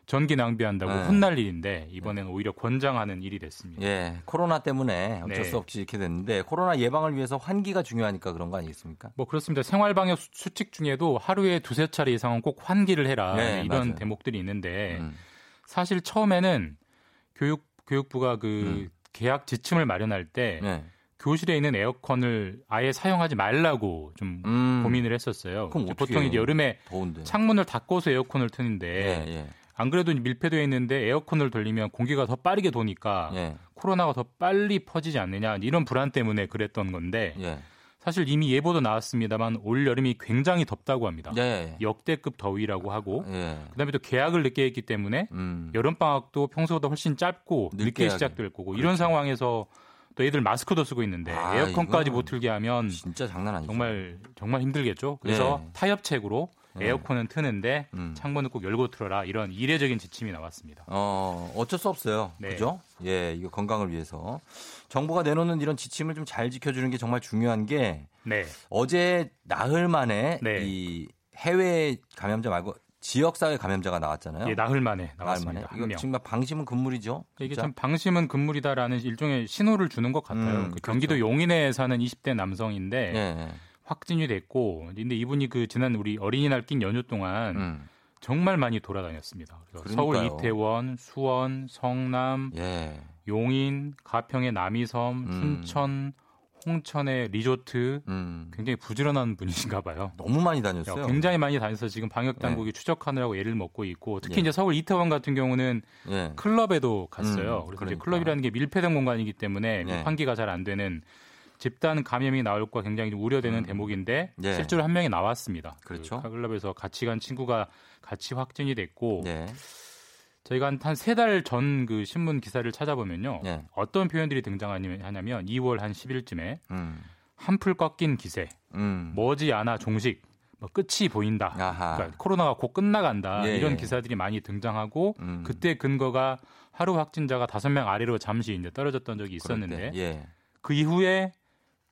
전기 낭비한다고 네. 혼날 일인데 이번에는 오히려 권장하는 일이 됐습니다. 예. 코로나 때문에 어쩔 네. 수 없이 이렇게 됐는데 코로나 예방을 위해서 환기가 중요하니까 그런 거 아니겠습니까? 뭐 그렇습니다. 생활 방역 수- 수칙 중에도 하루에 두세 차례 이상은 꼭 환기를 해라 네, 이런 맞아요. 대목들이 있는데 음. 사실 처음에는 교육 교육부가 그 음. 계약 지침을 마련할 때 네. 교실에 있는 에어컨을 아예 사용하지 말라고 좀 음. 고민을 했었어요. 보통? 이제 여름에 더운데. 창문을 닫고서 에어컨을 트는데 예, 예. 안 그래도 밀폐되어 있는데 에어컨을 돌리면 공기가 더 빠르게 도니까 예. 코로나가 더 빨리 퍼지지 않느냐 이런 불안 때문에 그랬던 건데 예. 사실 이미 예보도 나왔습니다만 올 여름이 굉장히 덥다고 합니다. 예. 역대급 더위라고 하고 예. 그다음에 또 개학을 늦게 했기 때문에 음. 여름 방학도 평소보다 훨씬 짧고 늦게 늦게. 시작될 거고 이런 상황에서 또 애들 마스크도 쓰고 있는데 아, 에어컨까지 못 틀게 하면 진짜 장난 아니죠. 정말 정말 힘들겠죠. 그래서 예. 타협책으로 예. 에어컨은 트는데 음. 창문은 꼭 열고 틀어라 이런 이례적인 지침이 나왔습니다. 어, 어쩔 수 없어요. 네. 그죠? 예, 이거 건강을 위해서. 정부가 내놓는 이런 지침을 좀 잘 지켜주는 게 정말 중요한 게 네. 어제 나흘 만에 네. 이 해외 감염자 말고 지역사회 감염자가 나왔잖아요. 예, 나흘 만에 나흘 나왔습니다. 만에. 한 이거 명. 정말 방심은 금물이죠. 이게 진짜? 참 방심은 금물이다라는 일종의 신호를 주는 것 같아요. 음, 그 그렇죠. 경기도 용인에 사는 20대 남성인데 예. 확진이 됐고, 근데 이분이 그 지난 우리 어린이날 낀 연휴 동안 음. 정말 많이 돌아다녔습니다. 서울. 이태원, 수원, 성남, 예. 용인, 가평의 남이섬, 음. 춘천, 홍천의 리조트 음. 굉장히 부지런한 분이신가 봐요. 너무 많이 다녔어요. 네. 굉장히 많이 다녀서 지금 방역 당국이 추적하느라고 애를 먹고 있고 특히 예. 이제 서울 이태원 같은 경우는 예. 클럽에도 갔어요. 음, 그래서 이제 그러니까. 클럽이라는 게 밀폐된 공간이기 때문에 예. 환기가 잘 안 되는 집단 감염이 나올 거 굉장히 좀 우려되는 대목인데 예. 실제로 한 명이 나왔습니다. 그렇죠. 그 클럽에서 같이 간 친구가 같이 확진이 됐고 예. 저희가 한 세 달 전 그 신문 기사를 찾아보면요. 예. 어떤 표현들이 등장하냐면 2월 한 10일쯤에 음. 한풀 꺾인 기세, 음. 머지 않아 종식, 뭐 끝이 보인다. 아하. 그러니까 코로나가 곧 끝나간다. 예, 이런 예. 기사들이 많이 등장하고 음. 그때 근거가 하루 확진자가 다섯 명 아래로 잠시 이제 떨어졌던 적이 있었는데 때, 예. 그 이후에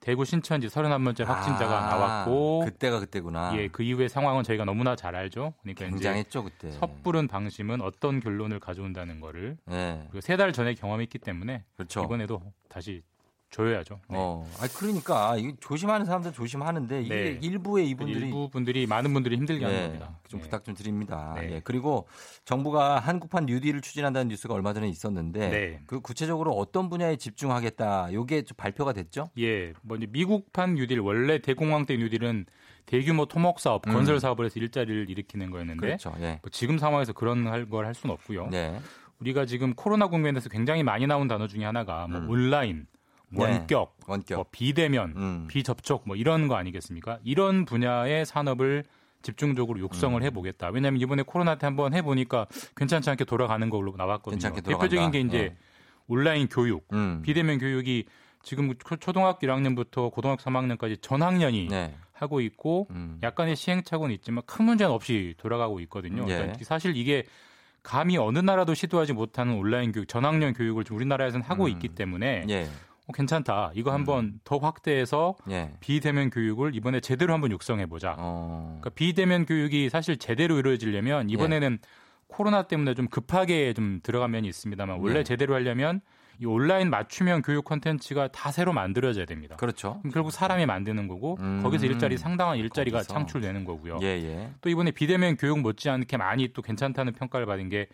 대구 신천지 31번째 확진자가 아, 나왔고 그때가 그때구나. 예, 그 이후의 상황은 저희가 너무나 잘 알죠. 그러니까 굉장했죠 그때. 섣부른 방심은 어떤 결론을 가져온다는 거를 예. 세달 전에 경험했기 때문에 그렇죠. 이번에도 다시 조여야죠. 네. 어, 아 그러니까 이게 조심하는 사람들 조심하는데 이게 네. 일부의 이분들이 일부 분들이 많은 분들이 힘들게 하는 예, 겁니다. 좀 네. 부탁 좀 드립니다. 네. 예, 그리고 정부가 한국판 뉴딜을 추진한다는 뉴스가 얼마 전에 있었는데 네. 그 구체적으로 어떤 분야에 집중하겠다. 요게 좀 발표가 됐죠? 예, 뭐 이제 미국판 뉴딜 원래 대공황 때 뉴딜은 대규모 토목 사업, 음. 건설 사업을 해서 일자리를 일으키는 거였는데 그렇죠. 예. 뭐 지금 상황에서 그런 걸 할 수는 없고요. 네. 우리가 지금 코로나 국면에서 굉장히 많이 나온 단어 중에 하나가 뭐 음. 온라인, 네. 원격, 원격. 뭐 비대면, 음. 비접촉 뭐 이런 거 아니겠습니까? 이런 분야의 산업을 집중적으로 육성을 음. 해보겠다. 왜냐하면 이번에 코로나 때 한번 해보니까 괜찮지 않게 돌아가는 걸로 나왔거든요. 괜찮게 대표적인. 게 이제 예. 온라인 교육, 음. 비대면 교육이 지금 초- 초등학교 1학년부터 고등학교 3학년까지 전 학년이 네. 하고 있고 음. 약간의 시행착오는 있지만 큰 문제는 없이 돌아가고 있거든요. 예. 그러니까 사실 이게 감히 어느 나라도 시도하지 못하는 온라인 교육, 전학년 교육을 우리나라에서는 하고 음. 있기 때문에 예. 어, 괜찮다. 이거 한번 더 확대해서 예. 비대면 교육을 이번에 제대로 한번 육성해 보자. 어. 그러니까 비대면 교육이 사실 제대로 이루어지려면 이번에는 코로나 때문에 좀 급하게 좀 들어간 면이 있습니다만 원래 네. 제대로 하려면 이 온라인 맞춤형 교육 콘텐츠가 다 새로 만들어져야 됩니다. 그렇죠. 결국 사람이 만드는 거고 음. 거기서 일자리 상당한 일자리가 거기서. 창출되는 거고요. 예, 예. 또 이번에 비대면 교육 못지않게 많이 또 괜찮다는 평가를 받은 게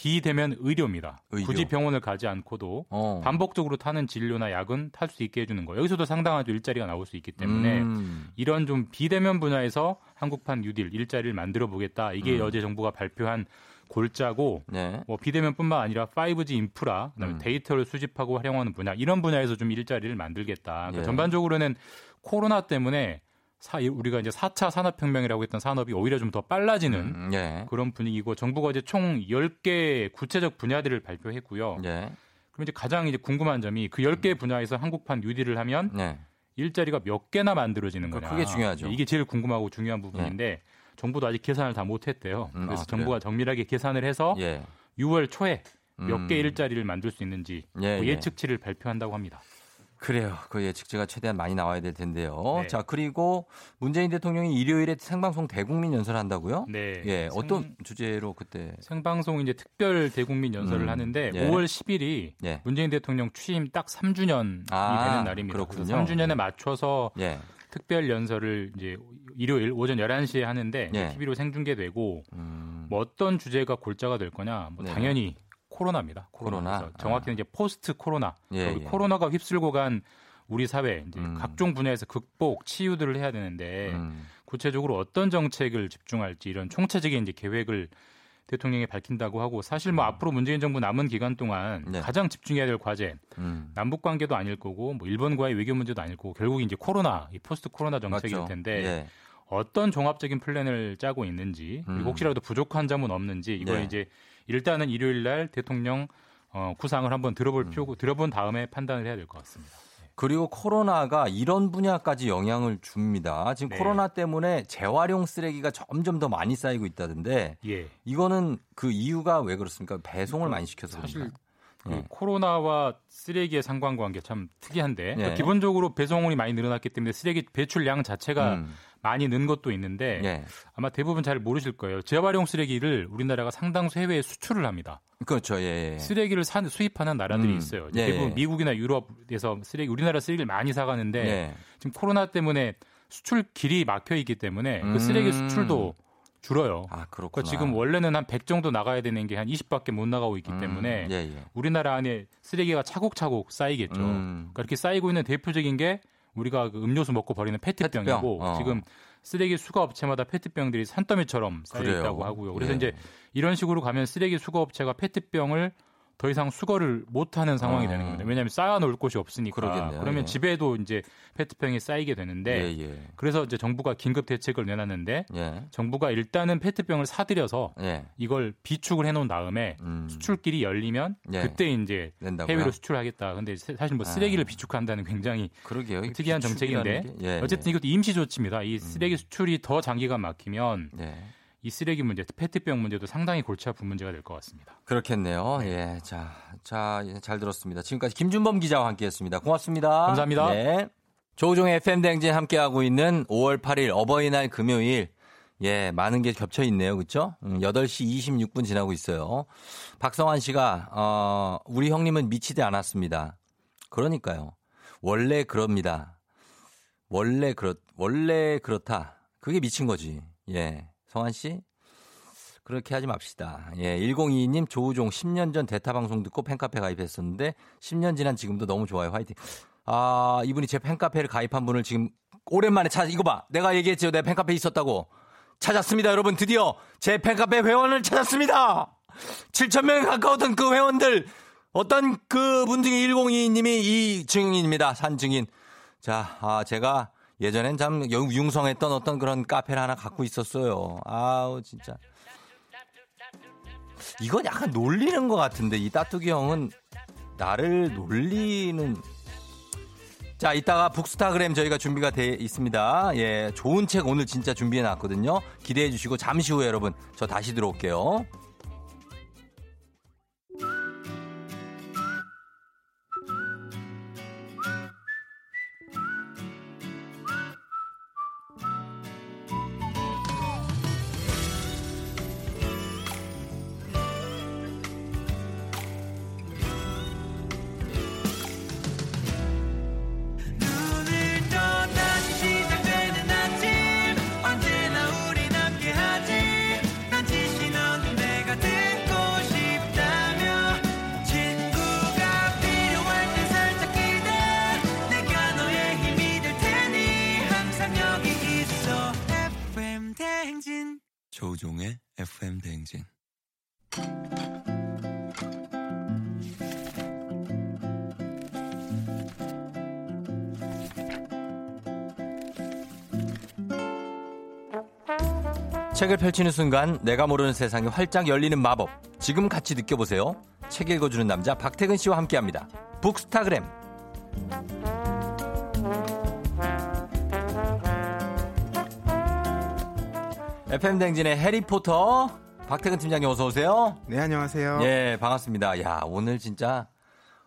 비대면 의료입니다. 의료. 굳이 병원을 가지 않고도 어. 반복적으로 타는 진료나 약은 탈 수 있게 해주는 거. 여기서도 상당한 좀 일자리가 나올 수 있기 때문에 음. 이런 좀 비대면 분야에서 한국판 뉴딜 일자리를 만들어 보겠다. 이게 음. 어제 정부가 발표한 골자고 네. 뭐 비대면뿐만 아니라 5G 인프라, 그다음에 음. 데이터를 수집하고 활용하는 분야 이런 분야에서 좀 일자리를 만들겠다. 그러니까 예. 전반적으로는 코로나 때문에 사, 우리가 이제 4차 산업혁명이라고 했던 산업이 오히려 좀 더 빨라지는 음, 예. 그런 분위기고 정부가 이제 총 10개 구체적 분야들을 발표했고요. 예. 그럼 이제 가장 이제 궁금한 점이 그 10개 분야에서 한국판 뉴딜을 하면 네. 일자리가 몇 개나 만들어지는 거냐. 그게 중요하죠. 이게 제일 궁금하고 중요한 부분인데 정부도 아직 계산을 다 못 했대요. 음, 그래서 아, 정부가 정밀하게 계산을 해서 예. 6월 초에 몇 음. 개 일자리를 만들 수 있는지 예, 뭐 예. 예측치를 발표한다고 합니다. 그래요. 그 예측치가 최대한 많이 나와야 될 텐데요. 네. 자, 그리고 문재인 대통령이 일요일에 생방송 대국민 연설을 한다고요? 네. 예. 생- 어떤 주제로 그때 생방송 이제 특별 대국민 연설을 음, 하는데 예. 5월 10일이 예. 문재인 대통령 취임 딱 3주년이 아, 되는 날입니다. 그렇군요. 그래서 3주년에 맞춰서 예. 특별 연설을 이제 일요일 오전 11시에 하는데 예. TV로 생중계되고 음. 뭐 어떤 주제가 골자가 될 거냐? 뭐 네. 당연히 코로나입니다. 코로나. 그래서 정확히는 이제 포스트 코로나. 예, 예. 코로나가 휩쓸고 간 우리 사회 이제 음. 각종 분야에서 극복 치유들을 해야 되는데 음. 구체적으로 어떤 정책을 집중할지 이런 총체적인 이제 계획을 대통령이 밝힌다고 하고 사실 뭐 앞으로 문재인 정부 남은 기간 동안 음. 네. 가장 집중해야 될 과제 음. 남북 관계도 아닐 거고 뭐 일본과의 외교 문제도 아닐 거고 결국 이제 코로나 이 포스트 코로나 정책일 맞죠. 텐데 예. 어떤 종합적인 플랜을 짜고 있는지 음. 그리고 혹시라도 부족한 점은 없는지 이걸 네. 이제 일단은 일요일 날 대통령 어, 구상을 한번 들어볼 음. 필요고 들어본 다음에 판단을 해야 될 것 같습니다. 그리고 코로나가 이런 분야까지 영향을 줍니다. 지금 네. 코로나 때문에 재활용 쓰레기가 점점 더 많이 쌓이고 있다던데 예. 이거는 그 이유가 왜 그렇습니까? 배송을 많이 시켜서 사실 그런가? 그 예. 코로나와 쓰레기의 상관관계 참 특이한데 예. 기본적으로 배송이 많이 늘어났기 때문에 쓰레기 배출량 자체가 음. 많이 는 것도 있는데 예. 아마 대부분 잘 모르실 거예요. 재활용 쓰레기를 우리나라가 상당수 해외에 수출을 합니다. 그렇죠. 예. 예. 쓰레기를 사, 수입하는 나라들이 음. 있어요. 예, 대부분 예. 미국이나 유럽에서 쓰레기 우리나라 쓰레기를 많이 사가는데 예. 지금 코로나 때문에 수출 길이 막혀 있기 때문에 음. 그 쓰레기 수출도 줄어요. 아, 그렇구나. 그러니까 지금 원래는 한 100 정도 나가야 되는 게 한 20밖에 못 나가고 있기 음. 때문에 예, 예. 우리나라 안에 쓰레기가 차곡차곡 쌓이겠죠. 음. 그러니까 이렇게 쌓이고 있는 대표적인 게 우리가 그 음료수 먹고 버리는 페트병이고 페트병, 어. 지금 쓰레기 수거 업체마다 페트병들이 산더미처럼 쌓여 그래요? 있다고 하고요. 그래서 예. 이제 이런 식으로 가면 쓰레기 수거 업체가 페트병을 더 이상 수거를 못 하는 상황이 어. 되는 겁니다. 왜냐하면 쌓아놓을 곳이 없으니까. 그러겠네요. 그러면 예. 집에도 이제 페트병이 쌓이게 되는데 예, 예. 그래서 이제 정부가 긴급 대책을 내놨는데 예. 정부가 일단은 페트병을 사들여서 예. 이걸 비축을 해놓은 다음에 음. 수출길이 열리면 예. 그때 이제 낸다고요? 해외로 수출하겠다. 근데 사- 사실 뭐 쓰레기를 아. 비축한다는 굉장히 그러게요. 특이한 정책인데 음. 어쨌든 이것도 임시 조치입니다. 이 쓰레기 수출이 더 장기간 막히면. 이 쓰레기 문제, 페트병 문제도 상당히 골치 아픈 문제가 될 것 같습니다. 그렇겠네요. 예. 자, 자, 예, 잘 들었습니다. 지금까지 김준범 기자와 함께 했습니다. 고맙습니다. 감사합니다. 네. 조종의 FM댕진 함께하고 있는 5월 8일 어버이날 금요일. 예, 많은 게 겹쳐 있네요. 음, 8시 26분 지나고 있어요. 박성환 씨가, 어, 우리 형님은 미치지 않았습니다. 그러니까요. 원래 그럽니다. 원래 그렇, 원래 그렇다. 그게 미친 거지. 예. 성환 씨? 그렇게 하지 맙시다. 예, 1022님 조우종 10년 전 대타 방송 듣고 팬카페 가입했었는데 10년 지난 지금도 너무 좋아요. 화이팅. 아, 이분이 제 팬카페를 가입한 분을 지금 오랜만에 찾 이거 봐. 내가 얘기했죠. 내 팬카페 있었다고. 찾았습니다, 여러분. 드디어 제 팬카페 회원을 찾았습니다. 7,000명에 가까웠던 그 회원들 어떤 그분 중에 1022님이 이 증인입니다. 산 증인. 자, 아, 제가 예전엔 참 영- 융성했던 어떤 그런 카페를 하나 갖고 있었어요. 아우, 진짜. 이건 약간 놀리는 것 같은데, 이 따뚜기 형은 나를 놀리는. 자, 이따가 북스타그램 저희가 준비가 돼 있습니다. 예, 좋은 책 오늘 진짜 준비해 놨거든요. 기대해 주시고, 잠시 후에 여러분, 저 다시 들어올게요. FM 대행진 조우종의 FM 대행진. 책을 펼치는 순간 내가 모르는 세상이 활짝 열리는 마법. 지금 같이 느껴보세요. 책 읽어주는 남자 박태근 씨와 함께합니다. 북스타그램. FM 댕진의 해리포터 박태근 팀장님 어서 오세요. 네, 안녕하세요. 예, 반갑습니다. 야, 오늘 진짜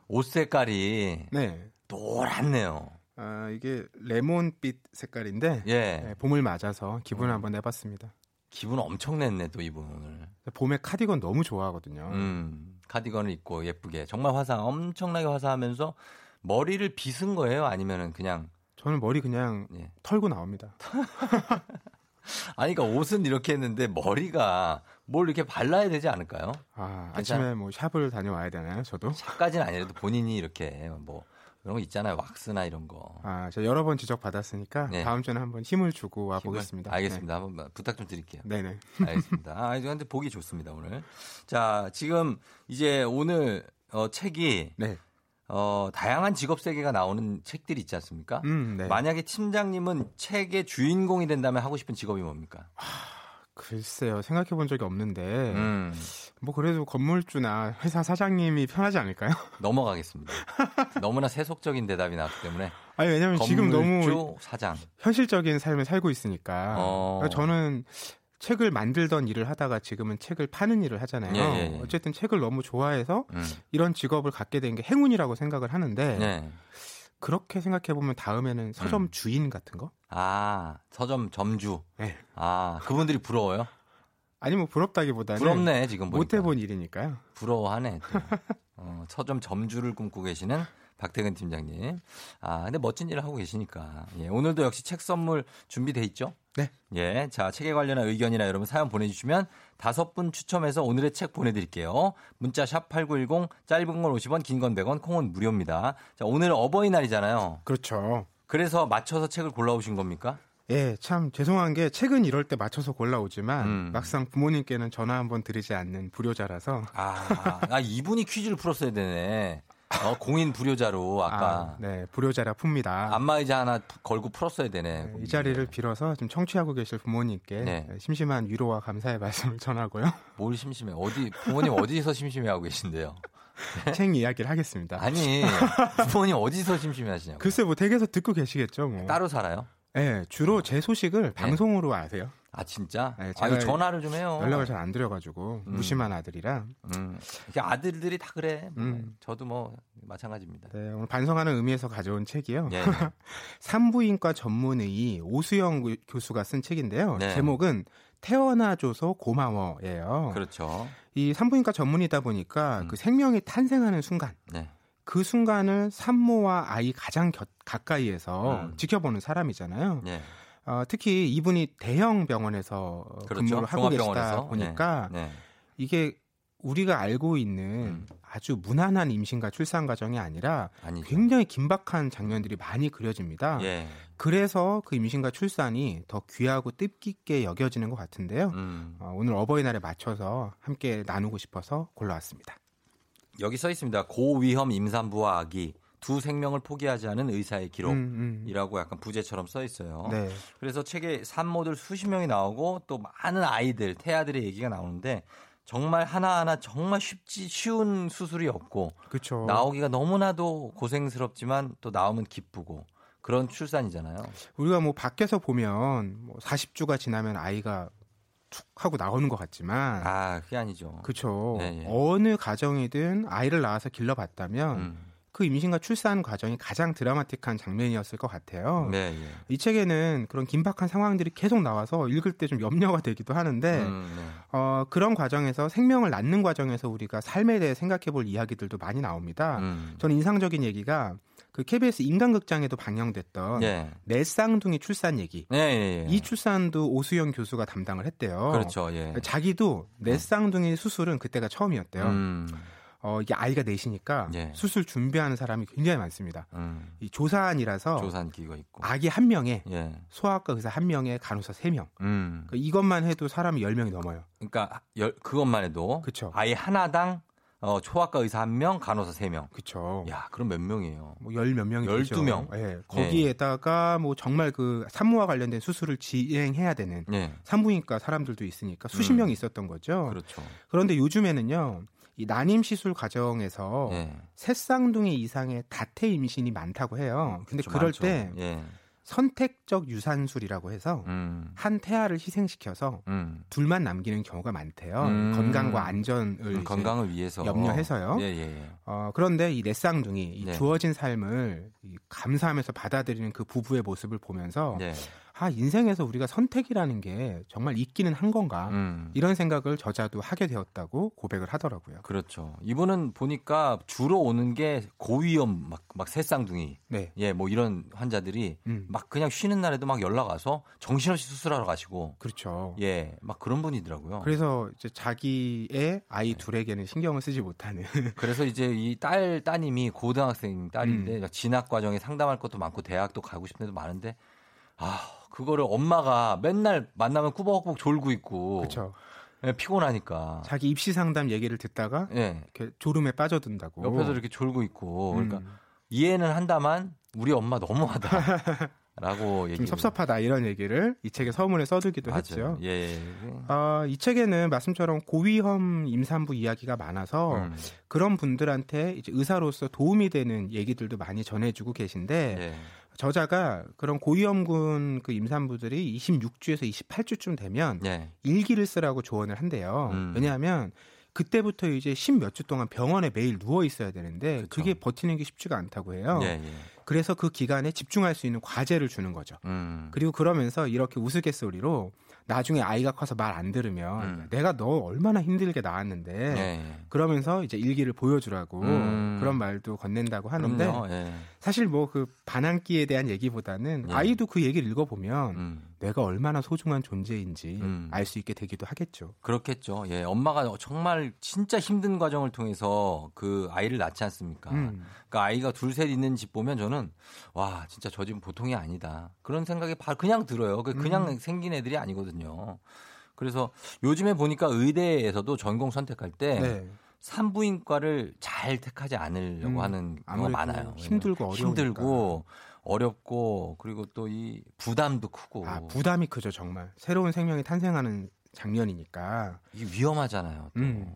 옷 색깔이 네. 노랗네요. 아, 이게 레몬빛 색깔인데 예. 네, 봄을 맞아서 기분을 음. 한번 내봤습니다. 기분 엄청 냈네 또 이분 오늘. 봄에 카디건 너무 좋아하거든요. 음, 카디건을 입고 예쁘게 정말 화사 엄청나게 화사하면서 머리를 빗은 거예요? 아니면은 그냥 저는 머리 그냥 예. 털고 나옵니다. 아니 그러니까 옷은 이렇게 했는데 머리가 뭘 이렇게 발라야 되지 않을까요? 아? 아침에 뭐 샵을 다녀와야 되나요? 저도? 까지는 아니라도 본인이 이렇게 뭐 그런 거 있잖아요. 왁스나 이런 거. 아, 제가 여러 번 지적 받았으니까 네. 다음 주에는 한번 힘을 주고 와 보겠습니다. 알겠습니다. 한번 부탁 좀 드릴게요. 네, 네. 알겠습니다. 아, 근데 보기 좋습니다, 오늘. 자, 지금 이제 오늘 어, 책이 네. 어, 다양한 직업 세계가 나오는 책들이 있지 않습니까? 음, 네. 만약에 팀장님은 책의 주인공이 된다면 하고 싶은 직업이 뭡니까? 글쎄요, 생각해 본 적이 없는데, 음, 뭐 그래도 건물주나 회사 사장님이 편하지 않을까요? 넘어가겠습니다. 너무나 세속적인 대답이 나왔기 때문에 아니, 왜냐면 지금 너무 사장. 현실적인 삶을 살고 있으니까. 어. 그러니까 저는 책을 만들던 일을 하다가 지금은 책을 파는 일을 하잖아요. 예, 예, 예. 어쨌든 책을 너무 좋아해서 음, 이런 직업을 갖게 된 게 행운이라고 생각을 하는데, 네. 그렇게 생각해 보면 다음에는 서점 음. 주인 같은 거? 아, 서점 점주. 네. 아, 그분들이 부러워요? 아니 뭐 부럽다기보다는 부럽네, 지금. 못 해본 일이니까요. 부러워하네. 또. 어, 서점 점주를 꿈꾸고 계시는 박태근 팀장님. 아, 근데 멋진 일을 하고 계시니까. 예, 오늘도 역시 책 선물 준비돼 있죠? 네. 예, 자, 책에 관련한 의견이나 여러분 사연 보내주시면 다섯 분 추첨해서 오늘의 책 보내드릴게요. 문자 샵 8910, 짧은 건 50원, 긴 건 100원, 콩은 무료입니다. 자, 오늘 어버이날이잖아요. 그렇죠. 그래서 맞춰서 책을 골라오신 겁니까? 예, 참 죄송한 게 책은 이럴 때 맞춰서 골라오지만 음. 막상 부모님께는 전화 한번 드리지 않는 불효자라서 아, 아 이분이 퀴즈를 풀었어야 되네. 어, 공인 불효자로 아까. 아, 네, 불효자라 풉니다. 안마의자 하나 걸고 풀었어야 되네. 네, 이 자리를 빌어서 좀 청취하고 계실 부모님께 네. 심심한 위로와 감사의 말씀을 전하고요. 뭘 심심해? 어디 부모님 어디서 심심해하고 계신데요? 책 이야기를 하겠습니다. 아니 부모님 어디서 심심해하시냐고? 글쎄 뭐 댁에서 듣고 계시겠죠. 뭐. 따로 살아요? 네, 주로 제 소식을 방송으로 아세요. 아 진짜? 네, 아 제가 전화를 좀 해요. 연락을 잘 안 드려가지고 음. 무심한 아들이라. 음, 아들들이 다 그래. 뭐, 음. 저도 뭐 마찬가지입니다. 네, 오늘 반성하는 의미에서 가져온 책이요. 예. 산부인과 전문의 오수영 교- 교수가 쓴 책인데요. 네. 제목은 태어나줘서 고마워예요. 그렇죠. 이 산부인과 전문이다 보니까 음. 그 생명이 탄생하는 순간, 네. 그 순간을 산모와 아이 가장 겨- 가까이에서 음. 지켜보는 사람이잖아요. 네. 어, 특히 이분이 대형 병원에서 그렇죠. 근무를 하고 계시다 종합병원에서. 보니까 네. 네. 이게 우리가 알고 있는 음. 아주 무난한 임신과 출산 과정이 아니라 아니죠. 굉장히 긴박한 장면들이 많이 그려집니다. 예. 그래서 그 임신과 출산이 더 귀하고 뜻깊게 여겨지는 것 같은데요. 음. 어, 오늘 어버이날에 맞춰서 함께 나누고 싶어서 골라왔습니다. 여기 써 있습니다. 고위험 임산부와 아기 두 생명을 포기하지 않은 의사의 기록. 음, 음. 이라고 약간 부제처럼 써 있어요. 네. 그래서 책에 산모들 수십 명이 나오고 또 많은 아이들, 태아들의 얘기가 나오는데 정말 하나하나 정말 쉽지 쉬운 수술이 없고 그렇죠. 나오기가 너무나도 고생스럽지만 또 나오면 기쁘고 그런 출산이잖아요. 우리가 뭐 밖에서 보면 뭐 40주가 지나면 아이가 툭 하고 나오는 것 같지만 아, 그게 아니죠. 그렇죠. 어느 가정이든 아이를 낳아서 길러봤다면 음. 그 임신과 출산 과정이 가장 드라마틱한 장면이었을 것 같아요. 네, 예. 이 책에는 그런 긴박한 상황들이 계속 나와서 읽을 때 좀 염려가 되기도 하는데 음, 네. 어, 그런 과정에서 생명을 낳는 과정에서 우리가 삶에 대해 생각해 볼 이야기들도 많이 나옵니다. 음. 저는 인상적인 얘기가 그 KBS 인간극장에도 방영됐던 예. 내 쌍둥이 출산 얘기. 네, 예, 예. 이 출산도 오수영 교수가 담당을 했대요. 그렇죠. 예. 자기도 내 쌍둥이 수술은 그때가 처음이었대요. 음. 어, 이게 아이가 넷이니까 예. 수술 준비하는 사람이 굉장히 많습니다. 음. 이 조산이라서 조산 기가 있고. 아기 한 명에 예. 소아과 의사 한 명에 간호사 세 명. 음. 그러니까 이것만 해도 사람이 열 명이 넘어요. 그러니까 열, 그것만 해도 그쵸. 아이 하나당 어, 초학과 의사 한 명, 간호사 세 명. 그렇죠. 야, 그럼 몇 명이에요? 뭐 열 몇 명이 되죠. 12명. 예. 거기에다가 뭐 정말 그 산모와 관련된 수술을 진행해야 되는 예. 산부인과 사람들도 있으니까 수십 음. 명이 있었던 거죠. 그렇죠. 그런데 요즘에는요. 이 난임 시술 과정에서 예. 새 쌍둥이 이상의 다태 임신이 많다고 해요. 근데 그럴 많죠. 때 예. 선택적 유산술이라고 해서 음. 한 태아를 희생시켜서 음. 둘만 남기는 경우가 많대요. 음. 건강과 안전을 음, 건강을 위해서 염려해서요. 예, 예, 예. 어, 그런데 이 내 쌍둥이 이 네. 주어진 삶을 이 감사하면서 받아들이는 그 부부의 모습을 보면서 예. 아 인생에서 우리가 선택이라는 게 정말 있기는 한 건가 음. 이런 생각을 저자도 하게 되었다고 고백을 하더라고요. 그렇죠. 이분은 보니까 주로 오는 게 고위험 막, 막 새쌍둥이. 네. 예, 뭐 이런 환자들이 음. 막 그냥 쉬는 날에도 막 연락 와서 정신없이 수술하러 가시고. 그렇죠. 예, 막 그런 분이더라고요. 그래서 이제 자기의 아이 둘에게는 신경을 쓰지 못하는 그래서 이제 이 딸 따님이 고등학생 딸인데 음. 진학 과정에 상담할 것도 많고 대학도 가고 싶은 데도 많은데 아 그거를 엄마가 맨날 만나면 꾸벅꾸벅 졸고 있고 그렇죠. 예, 피곤하니까 자기 입시 상담 얘기를 듣다가 예 이렇게 졸음에 빠져든다고. 옆에서 이렇게 졸고 있고 그러니까 음. 이해는 한다만 우리 엄마 너무하다 라고 얘기 좀 섭섭하다 이런 얘기를 이 책에 서문에 써두기도 맞아요. 했죠. 예, 예. 아, 이 책에는 말씀처럼 고위험 임산부 이야기가 많아서 음. 그런 분들한테 이제 의사로서 도움이 되는 얘기들도 많이 전해주고 계신데 예. 저자가 그런 고위험군 그 임산부들이 26주에서 28주쯤 되면 예. 일기를 쓰라고 조언을 한대요. 음. 왜냐하면 그때부터 이제 10몇 주 동안 병원에 매일 누워 있어야 되는데 그쵸. 그게 버티는 게 쉽지가 않다고 해요. 예, 예. 그래서 그 기간에 집중할 수 있는 과제를 주는 거죠. 음. 그리고 그러면서 이렇게 우스갯소리로 나중에 아이가 커서 말 안 들으면 음. 내가 너 얼마나 힘들게 낳았는데 예, 예. 그러면서 이제 일기를 보여주라고 음. 그런 말도 건넨다고 하는데. 예. 사실 뭐 그 반항기에 대한 얘기보다는 예. 아이도 그 얘기를 읽어보면 음. 내가 얼마나 소중한 존재인지 음. 알수 있게 되기도 하겠죠. 그렇겠죠. 예, 엄마가 정말 진짜 힘든 과정을 통해서 그 아이를 낳지 않습니까? 음. 그러니까 아이가 둘 셋 있는 집 보면 저는 와 진짜 저 집은 보통이 아니다 그런 생각이 바- 그냥 들어요. 그 그냥 음. 생긴 애들이 아니거든요. 그래서 요즘에 보니까 의대에서도 전공 선택할 때 네. 산부인과를 잘 택하지 않으려고 음, 하는 경우가 많아요. 힘들고 어려우니까. 힘들고 어렵고 그리고 또 이 부담도 크고 아 부담이 크죠 정말 새로운 생명이 탄생하는 장면이니까 이게 위험하잖아요. 또. 음.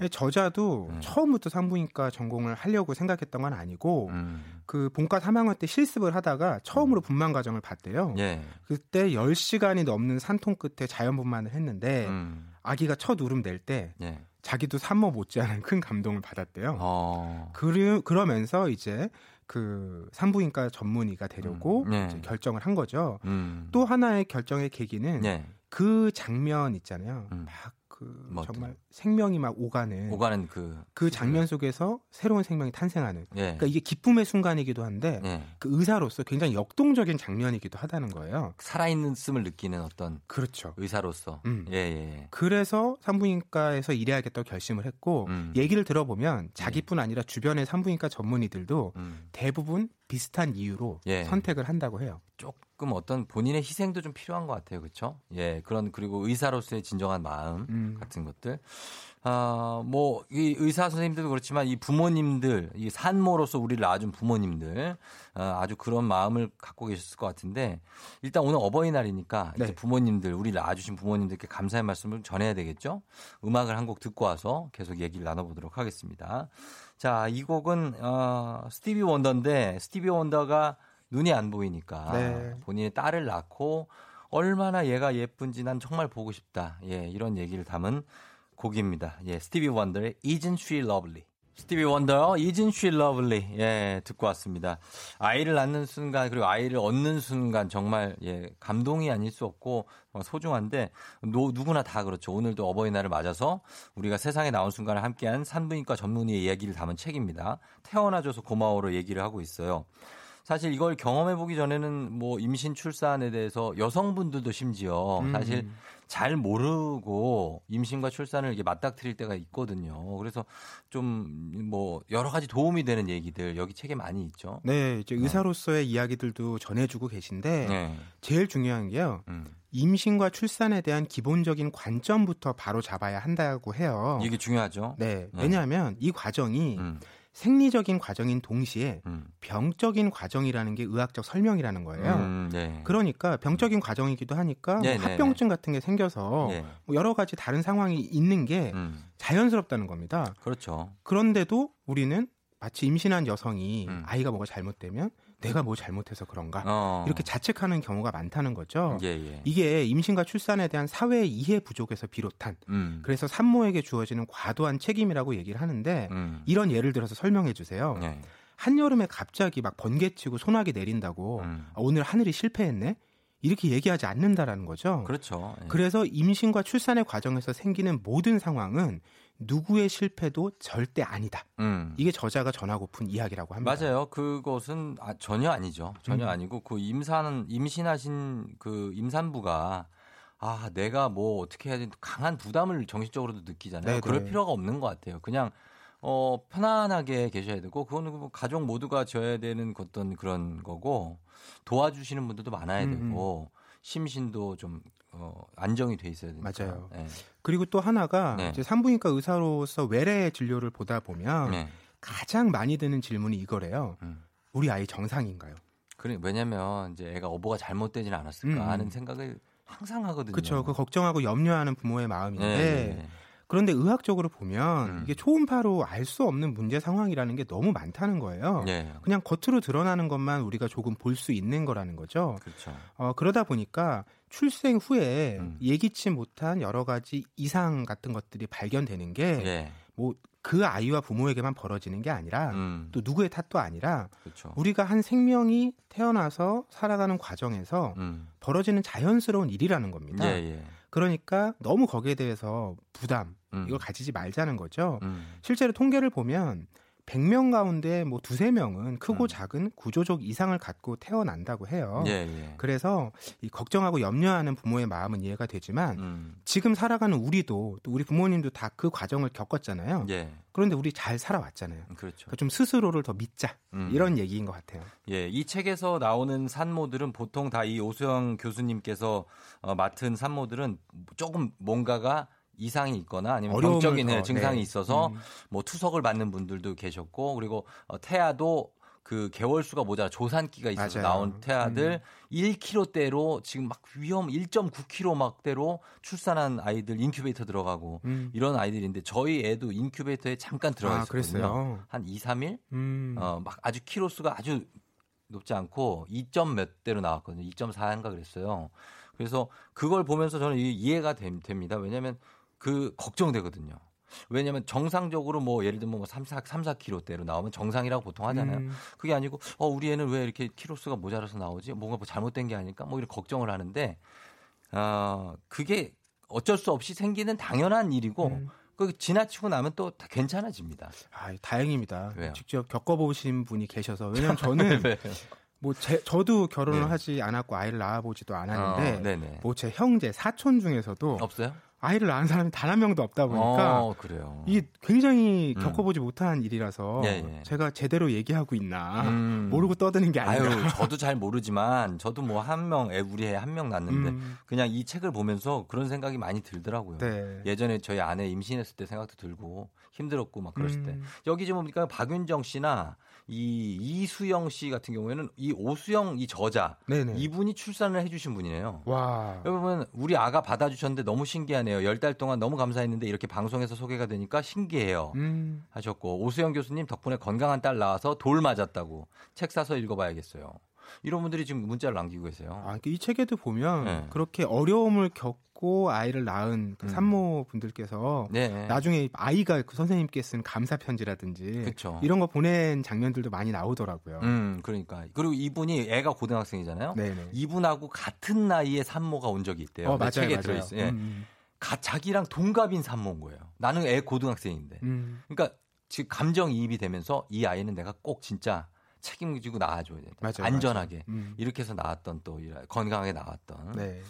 예. 저자도 음. 처음부터 산부인과 전공을 하려고 생각했던 건 아니고 음. 그 본과 3학년 때 실습을 하다가 처음으로 분만 과정을 봤대요. 예. 그때 10시간이 넘는 산통 끝에 자연 분만을 했는데 음. 아기가 첫 울음 낼때 예. 자기도 산모 못지않은 큰 감동을 받았대요. 어. 그러, 그러면서 이제 그 산부인과 전문의가 되려고 음, 네. 이제 결정을 한 거죠. 음. 또 하나의 결정의 계기는 예. 그 장면 있잖아요. 음. 막 그뭐 어떤- 정말 생명이 막 오가는 오가는 그 그 장면 속에서 새로운 생명이 탄생하는. 예. 그러니까 이게 기쁨의 순간이기도 한데 예. 그 의사로서 굉장히 역동적인 장면이기도 하다는 거예요. 살아있는 씀을 느끼는 어떤 그렇죠. 의사로서. 음. 예, 예. 그래서 산부인과에서 일해야겠다고 결심을 했고 음. 얘기를 들어보면 자기뿐 아니라 주변의 산부인과 전문의들도 음. 대부분 비슷한 이유로 예. 선택을 한다고 해요. 조금 어떤 본인의 희생도 좀 필요한 것 같아요. 그렇죠? 예. 그런 그리고 의사로서의 진정한 마음 음. 같은 것들. 아, 뭐, 이 의사 선생님들도 그렇지만 이 부모님들, 이 산모로서 우리를 낳아준 부모님들, 아, 아주 그런 마음을 갖고 계셨을 것 같은데, 일단 오늘 어버이날이니까 이제 네. 부모님들, 우리를 낳아주신 부모님들께 감사의 말씀을 전해야 되겠죠? 음악을 한 곡 듣고 와서 계속 얘기를 나눠보도록 하겠습니다. 자, 이 곡은, 어, 스티비 원더인데, 스티비 원더가 눈이 안 보이니까 네. 본인의 딸을 낳고 얼마나 얘가 예쁜지 난 정말 보고 싶다. 예, 이런 얘기를 담은 곡입니다. 예, 스티비 원더의 Isn't She Lovely. 스티비 원더, Isn't She Lovely. 예, 듣고 왔습니다. 아이를 낳는 순간, 그리고 아이를 얻는 순간 정말, 예, 감동이 아닐 수 없고, 소중한데, 노, 누구나 다 그렇죠. 오늘도 어버이날을 맞아서 우리가 세상에 나온 순간을 함께한 산부인과 전문의의 이야기를 담은 책입니다. 태어나줘서 고마워로 얘기를 하고 있어요. 사실 이걸 경험해 보기 전에는 뭐 임신 출산에 대해서 여성분들도 심지어 음. 사실 잘 모르고 임신과 출산을 이렇게 맞닥뜨릴 때가 있거든요. 그래서 좀 뭐 여러 가지 도움이 되는 얘기들 여기 책에 많이 있죠. 네, 이제 의사로서의 이야기들도 전해주고 계신데 네. 제일 중요한 게요. 음. 임신과 출산에 대한 기본적인 관점부터 바로 잡아야 한다고 해요. 이게 중요하죠. 네, 네. 왜냐하면 이 과정이 음, 생리적인 과정인 동시에 음. 병적인 과정이라는 게 의학적 설명이라는 거예요. 음, 네. 그러니까 병적인 과정이기도 하니까 뭐 네, 네, 합병증 같은 게 생겨서 예. 뭐 여러 가지 다른 상황이 있는 게 음, 자연스럽다는 겁니다. 그렇죠. 그런데도 우리는 마치 임신한 여성이 음. 아이가 뭐가 잘못되면 내가 뭐 잘못해서 그런가 어. 이렇게 자책하는 경우가 많다는 거죠. 예, 예. 이게 임신과 출산에 대한 사회의 이해 부족에서 비롯한 음, 그래서 산모에게 주어지는 과도한 책임이라고 얘기를 하는데 음. 이런 예를 들어서 설명해 주세요. 네. 한여름에 갑자기 막 번개치고 소나기 내린다고 음. 아, 오늘 하늘이 실패했네? 이렇게 얘기하지 않는다라는 거죠. 그렇죠. 예. 그래서 임신과 출산의 과정에서 생기는 모든 상황은 누구의 실패도 절대 아니다. 음. 이게 저자가 전하고픈 이야기라고 합니다. 맞아요. 그것은 아, 전혀 아니죠. 전혀 음. 아니고 그 임산 임신하신 그 임산부가 아 내가 뭐 어떻게 해야 되는 강한 부담을 정신적으로도 느끼잖아요. 네네. 그럴 필요가 없는 것 같아요. 그냥 어 편안하게 계셔야 되고 그거는 뭐 가족 모두가 져야 되는 어떤 그런 거고 도와주시는 분들도 많아야 음, 되고 심신도 좀 어, 안정이 돼 있어야 되니까. 맞아요. 네. 그리고 또 하나가 네. 이제 산부인과 의사로서 외래 진료를 보다 보면 네. 가장 많이 드는 질문이 이거래요. 음. 우리 아이 정상인가요? 그래 왜냐면 이제 애가 어부가 잘못되지는 않았을까 음. 하는 생각을 항상 하거든요. 그렇죠. 그 걱정하고 염려하는 부모의 마음인데 네, 네. 그런데 의학적으로 보면 음. 이게 초음파로 알 수 없는 문제 상황이라는 게 너무 많다는 거예요. 네. 그냥 겉으로 드러나는 것만 우리가 조금 볼 수 있는 거라는 거죠. 그렇죠. 어, 그러다 보니까 출생 후에 음. 예기치 못한 여러 가지 이상 같은 것들이 발견되는 게 예. 뭐그 아이와 부모에게만 벌어지는 게 아니라 음. 또 누구의 탓도 아니라 그렇죠. 우리가 한 생명이 태어나서 살아가는 과정에서 음. 벌어지는 자연스러운 일이라는 겁니다. 예, 예. 그러니까 너무 거기에 대해서 부담 음. 이걸 가지지 말자는 거죠. 음. 실제로 통계를 보면 100명 가운데 뭐 두세 명은 크고 음. 작은 구조적 이상을 갖고 태어난다고 해요. 예, 예. 그래서 이 걱정하고 염려하는 부모의 마음은 이해가 되지만 음. 지금 살아가는 우리도 또 우리 부모님도 다 그 과정을 겪었잖아요. 예. 그런데 우리 잘 살아왔잖아요. 그렇죠. 그러니까 좀 스스로를 더 믿자 음. 이런 얘기인 것 같아요. 예, 이 책에서 나오는 산모들은 보통 다 이 오수영 교수님께서 어, 맡은 산모들은 조금 뭔가가 이상이 있거나 아니면 병적인 더, 증상이 네. 있어서 음. 뭐 투석을 받는 분들도 계셨고 그리고 어, 태아도 그 개월 수가 모자라 조산기가 있어서 맞아요. 나온 태아들 1kg대로 지금 막 위험 1.9kg 막대로 출산한 아이들 인큐베이터 들어가고 음. 이런 아이들인데 저희 애도 인큐베이터에 잠깐 들어가 아, 있었거든요. 그랬어요. 한 2, 3일 음. 어, 막 아주 키로 수가 아주 높지 않고 2점 몇 대로 나왔거든요. 2.4인가 그랬어요. 그래서 그걸 보면서 저는 이- 이해가 됨- 됩니다. 왜냐하면 그 걱정되거든요. 왜냐하면 정상적으로 뭐 예를 들면 뭐 3, 4, 3, 4kg대로 나오면 정상이라고 보통 하잖아요. 음. 그게 아니고 어 우리 애는 왜 이렇게 키로수가 모자라서 나오지? 뭔가 뭐 잘못된 게 아닐까? 뭐 이런 걱정을 하는데 아 그게 어쩔 수 없이 생기는 당연한 일이고 음. 그 지나치고 나면 또다 괜찮아집니다. 아, 다행입니다. 왜요? 직접 겪어보신 분이 계셔서 왜냐면 저는 네. 뭐 제, 저도 결혼을 네. 하지 않았고 아이를 낳아보지도 않았는데 어. 뭐 제 형제 사촌 중에서도 없어요? 아이를 낳은 사람이 단 한 명도 없다 보니까 어, 그래요. 이게 굉장히 음. 겪어보지 못한 일이라서 예, 예. 제가 제대로 얘기하고 있나 음. 모르고 떠드는 게 아니라 아유, 저도 잘 모르지만 저도 뭐 한 명, 애 우리 애 한 명 낳는데 음, 그냥 이 책을 보면서 그런 생각이 많이 들더라고요. 네. 예전에 저희 아내 임신했을 때 생각도 들고 힘들었고 막 그랬을 때 음. 여기 지금 보니까 박윤정 씨나 이 이수영 씨 같은 경우에는 이 오수영 이 저자 네네. 이분이 출산을 해주신 분이에요. 와. 여러분 우리 아가 받아주셨는데 너무 신기하네요. 열 달 동안 너무 감사했는데 이렇게 방송에서 소개가 되니까 신기해요. 음. 하셨고 오수영 교수님 덕분에 건강한 딸 낳아서 돌 맞았다고 책 사서 읽어봐야겠어요. 이런 분들이 지금 문자를 남기고 계세요. 아, 그러니까 이 책에도 보면 네. 그렇게 어려움을 겪고 아이를 낳은 그 음. 산모분들께서 네, 나중에 아이가 그 선생님께 쓴 감사 편지라든지 그렇죠. 이런 거 보낸 장면들도 많이 나오더라고요. 음, 그러니까 그리고 이분이 애가 고등학생이잖아요. 네네. 이분하고 같은 나이의 산모가 온 적이 있대요. 어, 내 맞아요, 책에 맞아요. 들어 있어요. 예. 음, 가- 자기랑 동갑인 산모인 거예요. 나는 애 고등학생인데. 음. 그러니까 지금 감정이입이 되면서 이 아이는 내가 꼭 진짜 책임지고 낳아줘야 된다. 맞아요, 안전하게. 맞아요. 음. 이렇게 해서 나왔던 또 이- 건강하게 나왔던. 네.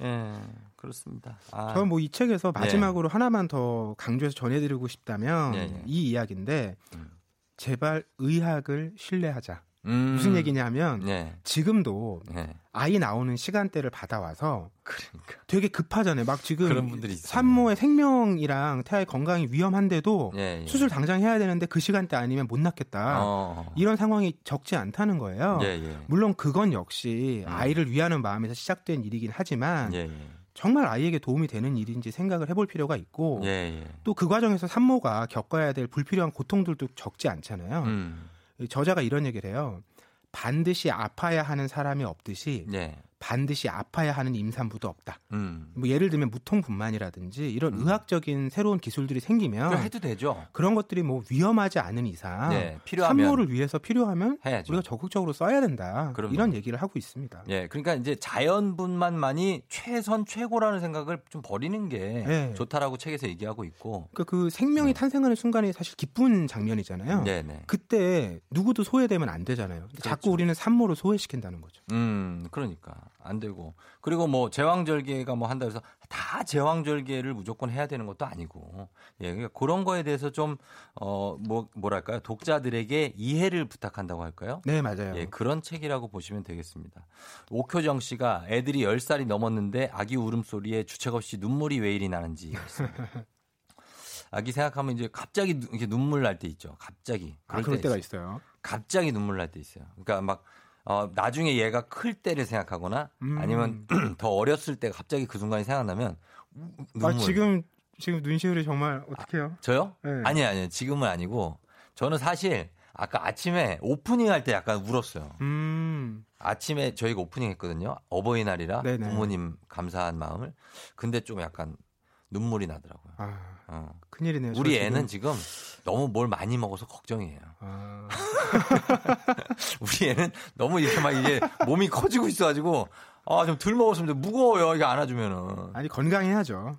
예, 그렇습니다. 아, 저는 뭐 이 책에서 마지막으로 하나만 더 강조해서 전해드리고 싶다면 네, 네. 이 이야기인데 음. 제발 의학을 신뢰하자. 음, 무슨 얘기냐면 네, 지금도 네. 아이 나오는 시간대를 받아와서 그러니까. 되게 급하잖아요. 막 지금. 산모의 생명이랑 태아의 건강이 위험한데도 예, 예. 수술 당장 해야 되는데 그 시간대 아니면 못 낳겠다. 어. 이런 상황이 적지 않다는 거예요. 예, 예. 물론 그건 역시 음. 아이를 위하는 마음에서 시작된 일이긴 하지만. 정말 아이에게 도움이 되는 일인지 생각을 해볼 필요가 있고. 또 그 과정에서 산모가 겪어야 될 불필요한 고통들도 적지 않잖아요. 음. 이 저자가 이런 얘기를 해요. 반드시 아파야 하는 사람이 없듯이 예. 반드시 아파야 하는 임산부도 없다. 음. 뭐 예를 들면 무통분만이라든지 이런 의학적인 새로운 기술들이 생기면 해도 되죠. 그런 것들이 뭐 위험하지 않은 이상 네, 필요하면 산모를 위해서 필요하면 해야죠. 우리가 적극적으로 써야 된다. 그럼요. 이런 얘기를 하고 있습니다. 예, 그러니까 이제 자연분만만이 최선 최고라는 생각을 좀 버리는 게 네. 좋다라고 책에서 얘기하고 있고. 그러니까 그 생명이 탄생하는 순간이 사실 기쁜 장면이잖아요. 네, 네. 그때 누구도 소외되면 안 되잖아요. 근데 자꾸 우리는 산모를 소외시킨다는 거죠. 음, 그러니까 안 되고 그리고 뭐 제왕절개가 뭐 한다 해서 다 제왕절개를 무조건 해야 되는 것도 아니고 예, 그러니까 그런 거에 대해서 좀 어 뭐 뭐랄까요 독자들에게 이해를 부탁한다고 할까요? 네, 맞아요. 예, 그런 책이라고 보시면 되겠습니다. 옥효정 씨가 애들이 10살이 넘었는데 아기 울음소리에 주책 없이 눈물이 왜 이리 나는지. 아기 생각하면 이제 갑자기 누- 이렇게 눈물 날 때 있죠. 갑자기. 아, 그럴 때가 있어요. 있어요. 갑자기 눈물 날 때 있어요. 그러니까 막 어, 나중에 얘가 클 때를 생각하거나 음. 아니면 더 어렸을 때 갑자기 그 순간이 생각나면 우- 눈물. 아, 지금 지금 눈시울이 정말 어떡해요? 저요? 네. 아니요, 아니요. 지금은 아니고 저는 사실 아까 아침에 오프닝 할 때 약간 울었어요. 음. 아침에 저희가 오프닝 했거든요. 어버이날이라 네네. 부모님 감사한 마음을. 근데 좀 약간 눈물이 나더라고요. 아, 어. 큰일이네요. 저 우리. 애는 지금 너무 뭘 많이 먹어서 걱정이에요. 아, 우리 애는 너무 이렇게 막 이게 몸이 커지고 있어가지고 아 좀 덜 먹었으면 무거워요. 이거 안아주면은 아니 건강해야죠.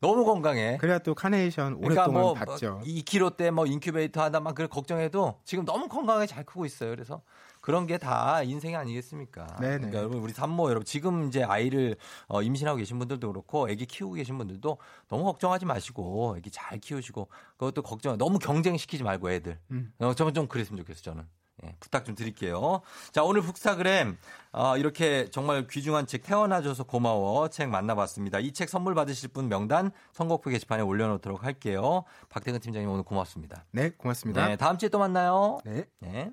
너무 건강해. 그래야 또 카네이션 그러니까 오랫동안 뭐 받죠. 2kg 때 뭐 인큐베이터 하다 막 그런 걱정해도 지금 너무 건강하게 잘 크고 있어요. 그래서 그런 게 다 인생이 아니겠습니까? 네네. 그러니까 여러분 우리 산모 여러분 지금 이제 아이를 어, 임신하고 계신 분들도 그렇고 아기 키우고 계신 분들도 너무 걱정하지 마시고 아기 잘 키우시고 그것도 걱정 너무 경쟁시키지 말고 애들. 음. 어, 저는 좀 그랬으면 좋겠어 저는. 예, 부탁 좀 드릴게요. 자, 오늘 북스타그램, 어, 이렇게 정말 귀중한 책 태어나줘서 고마워 책 만나봤습니다. 이 책 선물 받으실 분 명단 선곡표 게시판에 올려놓도록 할게요. 박태근 팀장님 오늘 고맙습니다. 네, 고맙습니다. 네, 다음 주에 또 만나요. 네. 네.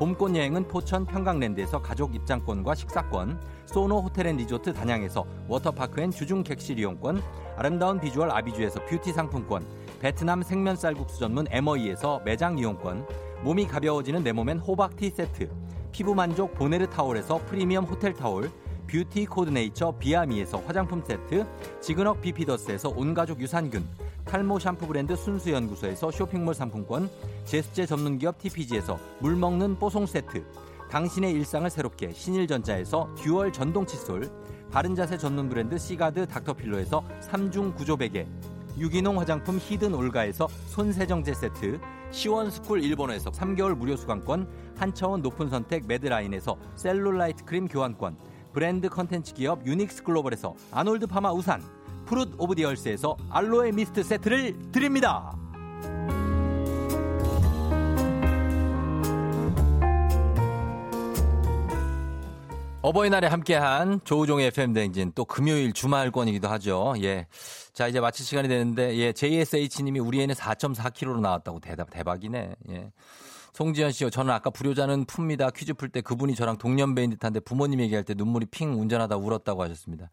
봄꽃 여행은 포천 평강랜드에서 가족 입장권과 식사권, 소노 호텔 앤 리조트 단양에서 워터파크 and 주중 객실 이용권, 아름다운 비주얼 아비주에서 뷰티 상품권, 베트남 생면 쌀국수 전문 에머이에서 매장 이용권, 몸이 가벼워지는 내 몸엔 호박티 세트, 피부 만족 보네르 타올에서 프리미엄 호텔 타올, 뷰티 코드네이처 비아미에서 화장품 세트, 지그넉 비피더스에서 온가족 유산균, 탈모 샴푸 브랜드 순수연구소에서 쇼핑몰 상품권, 제습제 전문 기업 TPG에서 물 먹는 뽀송 세트, 당신의 일상을 새롭게 신일전자에서 듀얼 전동 칫솔, 바른자세 전문 브랜드 시가드 닥터필로에서 3중 구조 베개, 유기농 화장품 히든 올가에서 손세정제 세트, 시원스쿨 일본에서 3개월 무료 수강권, 한차원 높은 선택 매드라인에서 셀룰라이트 크림 교환권, 브랜드 컨텐츠 기업 유닉스 글로벌에서 아놀드 파마 우산, Fruit of the Earth에서 알로에 미스트 세트를 드립니다. 어버이날에 함께한 조우종의 FM 대행진 또 금요일 주말권이기도 하죠. 예. 자, 이제 마칠 시간이 되는데 예, JSH님이 우리 애는 4.4kg로 나왔다고 대답 대박이네. 예. 송지현 씨요. 저는 아까 불효자는 풉니다. 퀴즈 풀 때 그분이 저랑 동년배인 듯한데 부모님 얘기할 때 눈물이 핑 운전하다 울었다고 하셨습니다.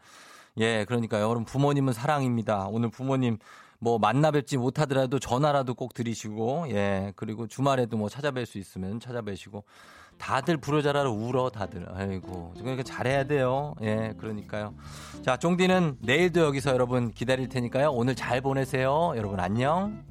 예, 그러니까요. 여러분 부모님은 사랑입니다. 오늘 부모님 뭐 만나 뵙지 못하더라도 전화라도 꼭 드리시고 예, 그리고 주말에도 뭐 찾아뵐 수 있으면 찾아뵈시고 다들 불효자라로 울어 다들. 아이고. 그러니까 잘해야 돼요. 예, 그러니까요. 자, 쫑디는 내일도 여기서 여러분 기다릴 테니까요. 오늘 잘 보내세요. 여러분 안녕.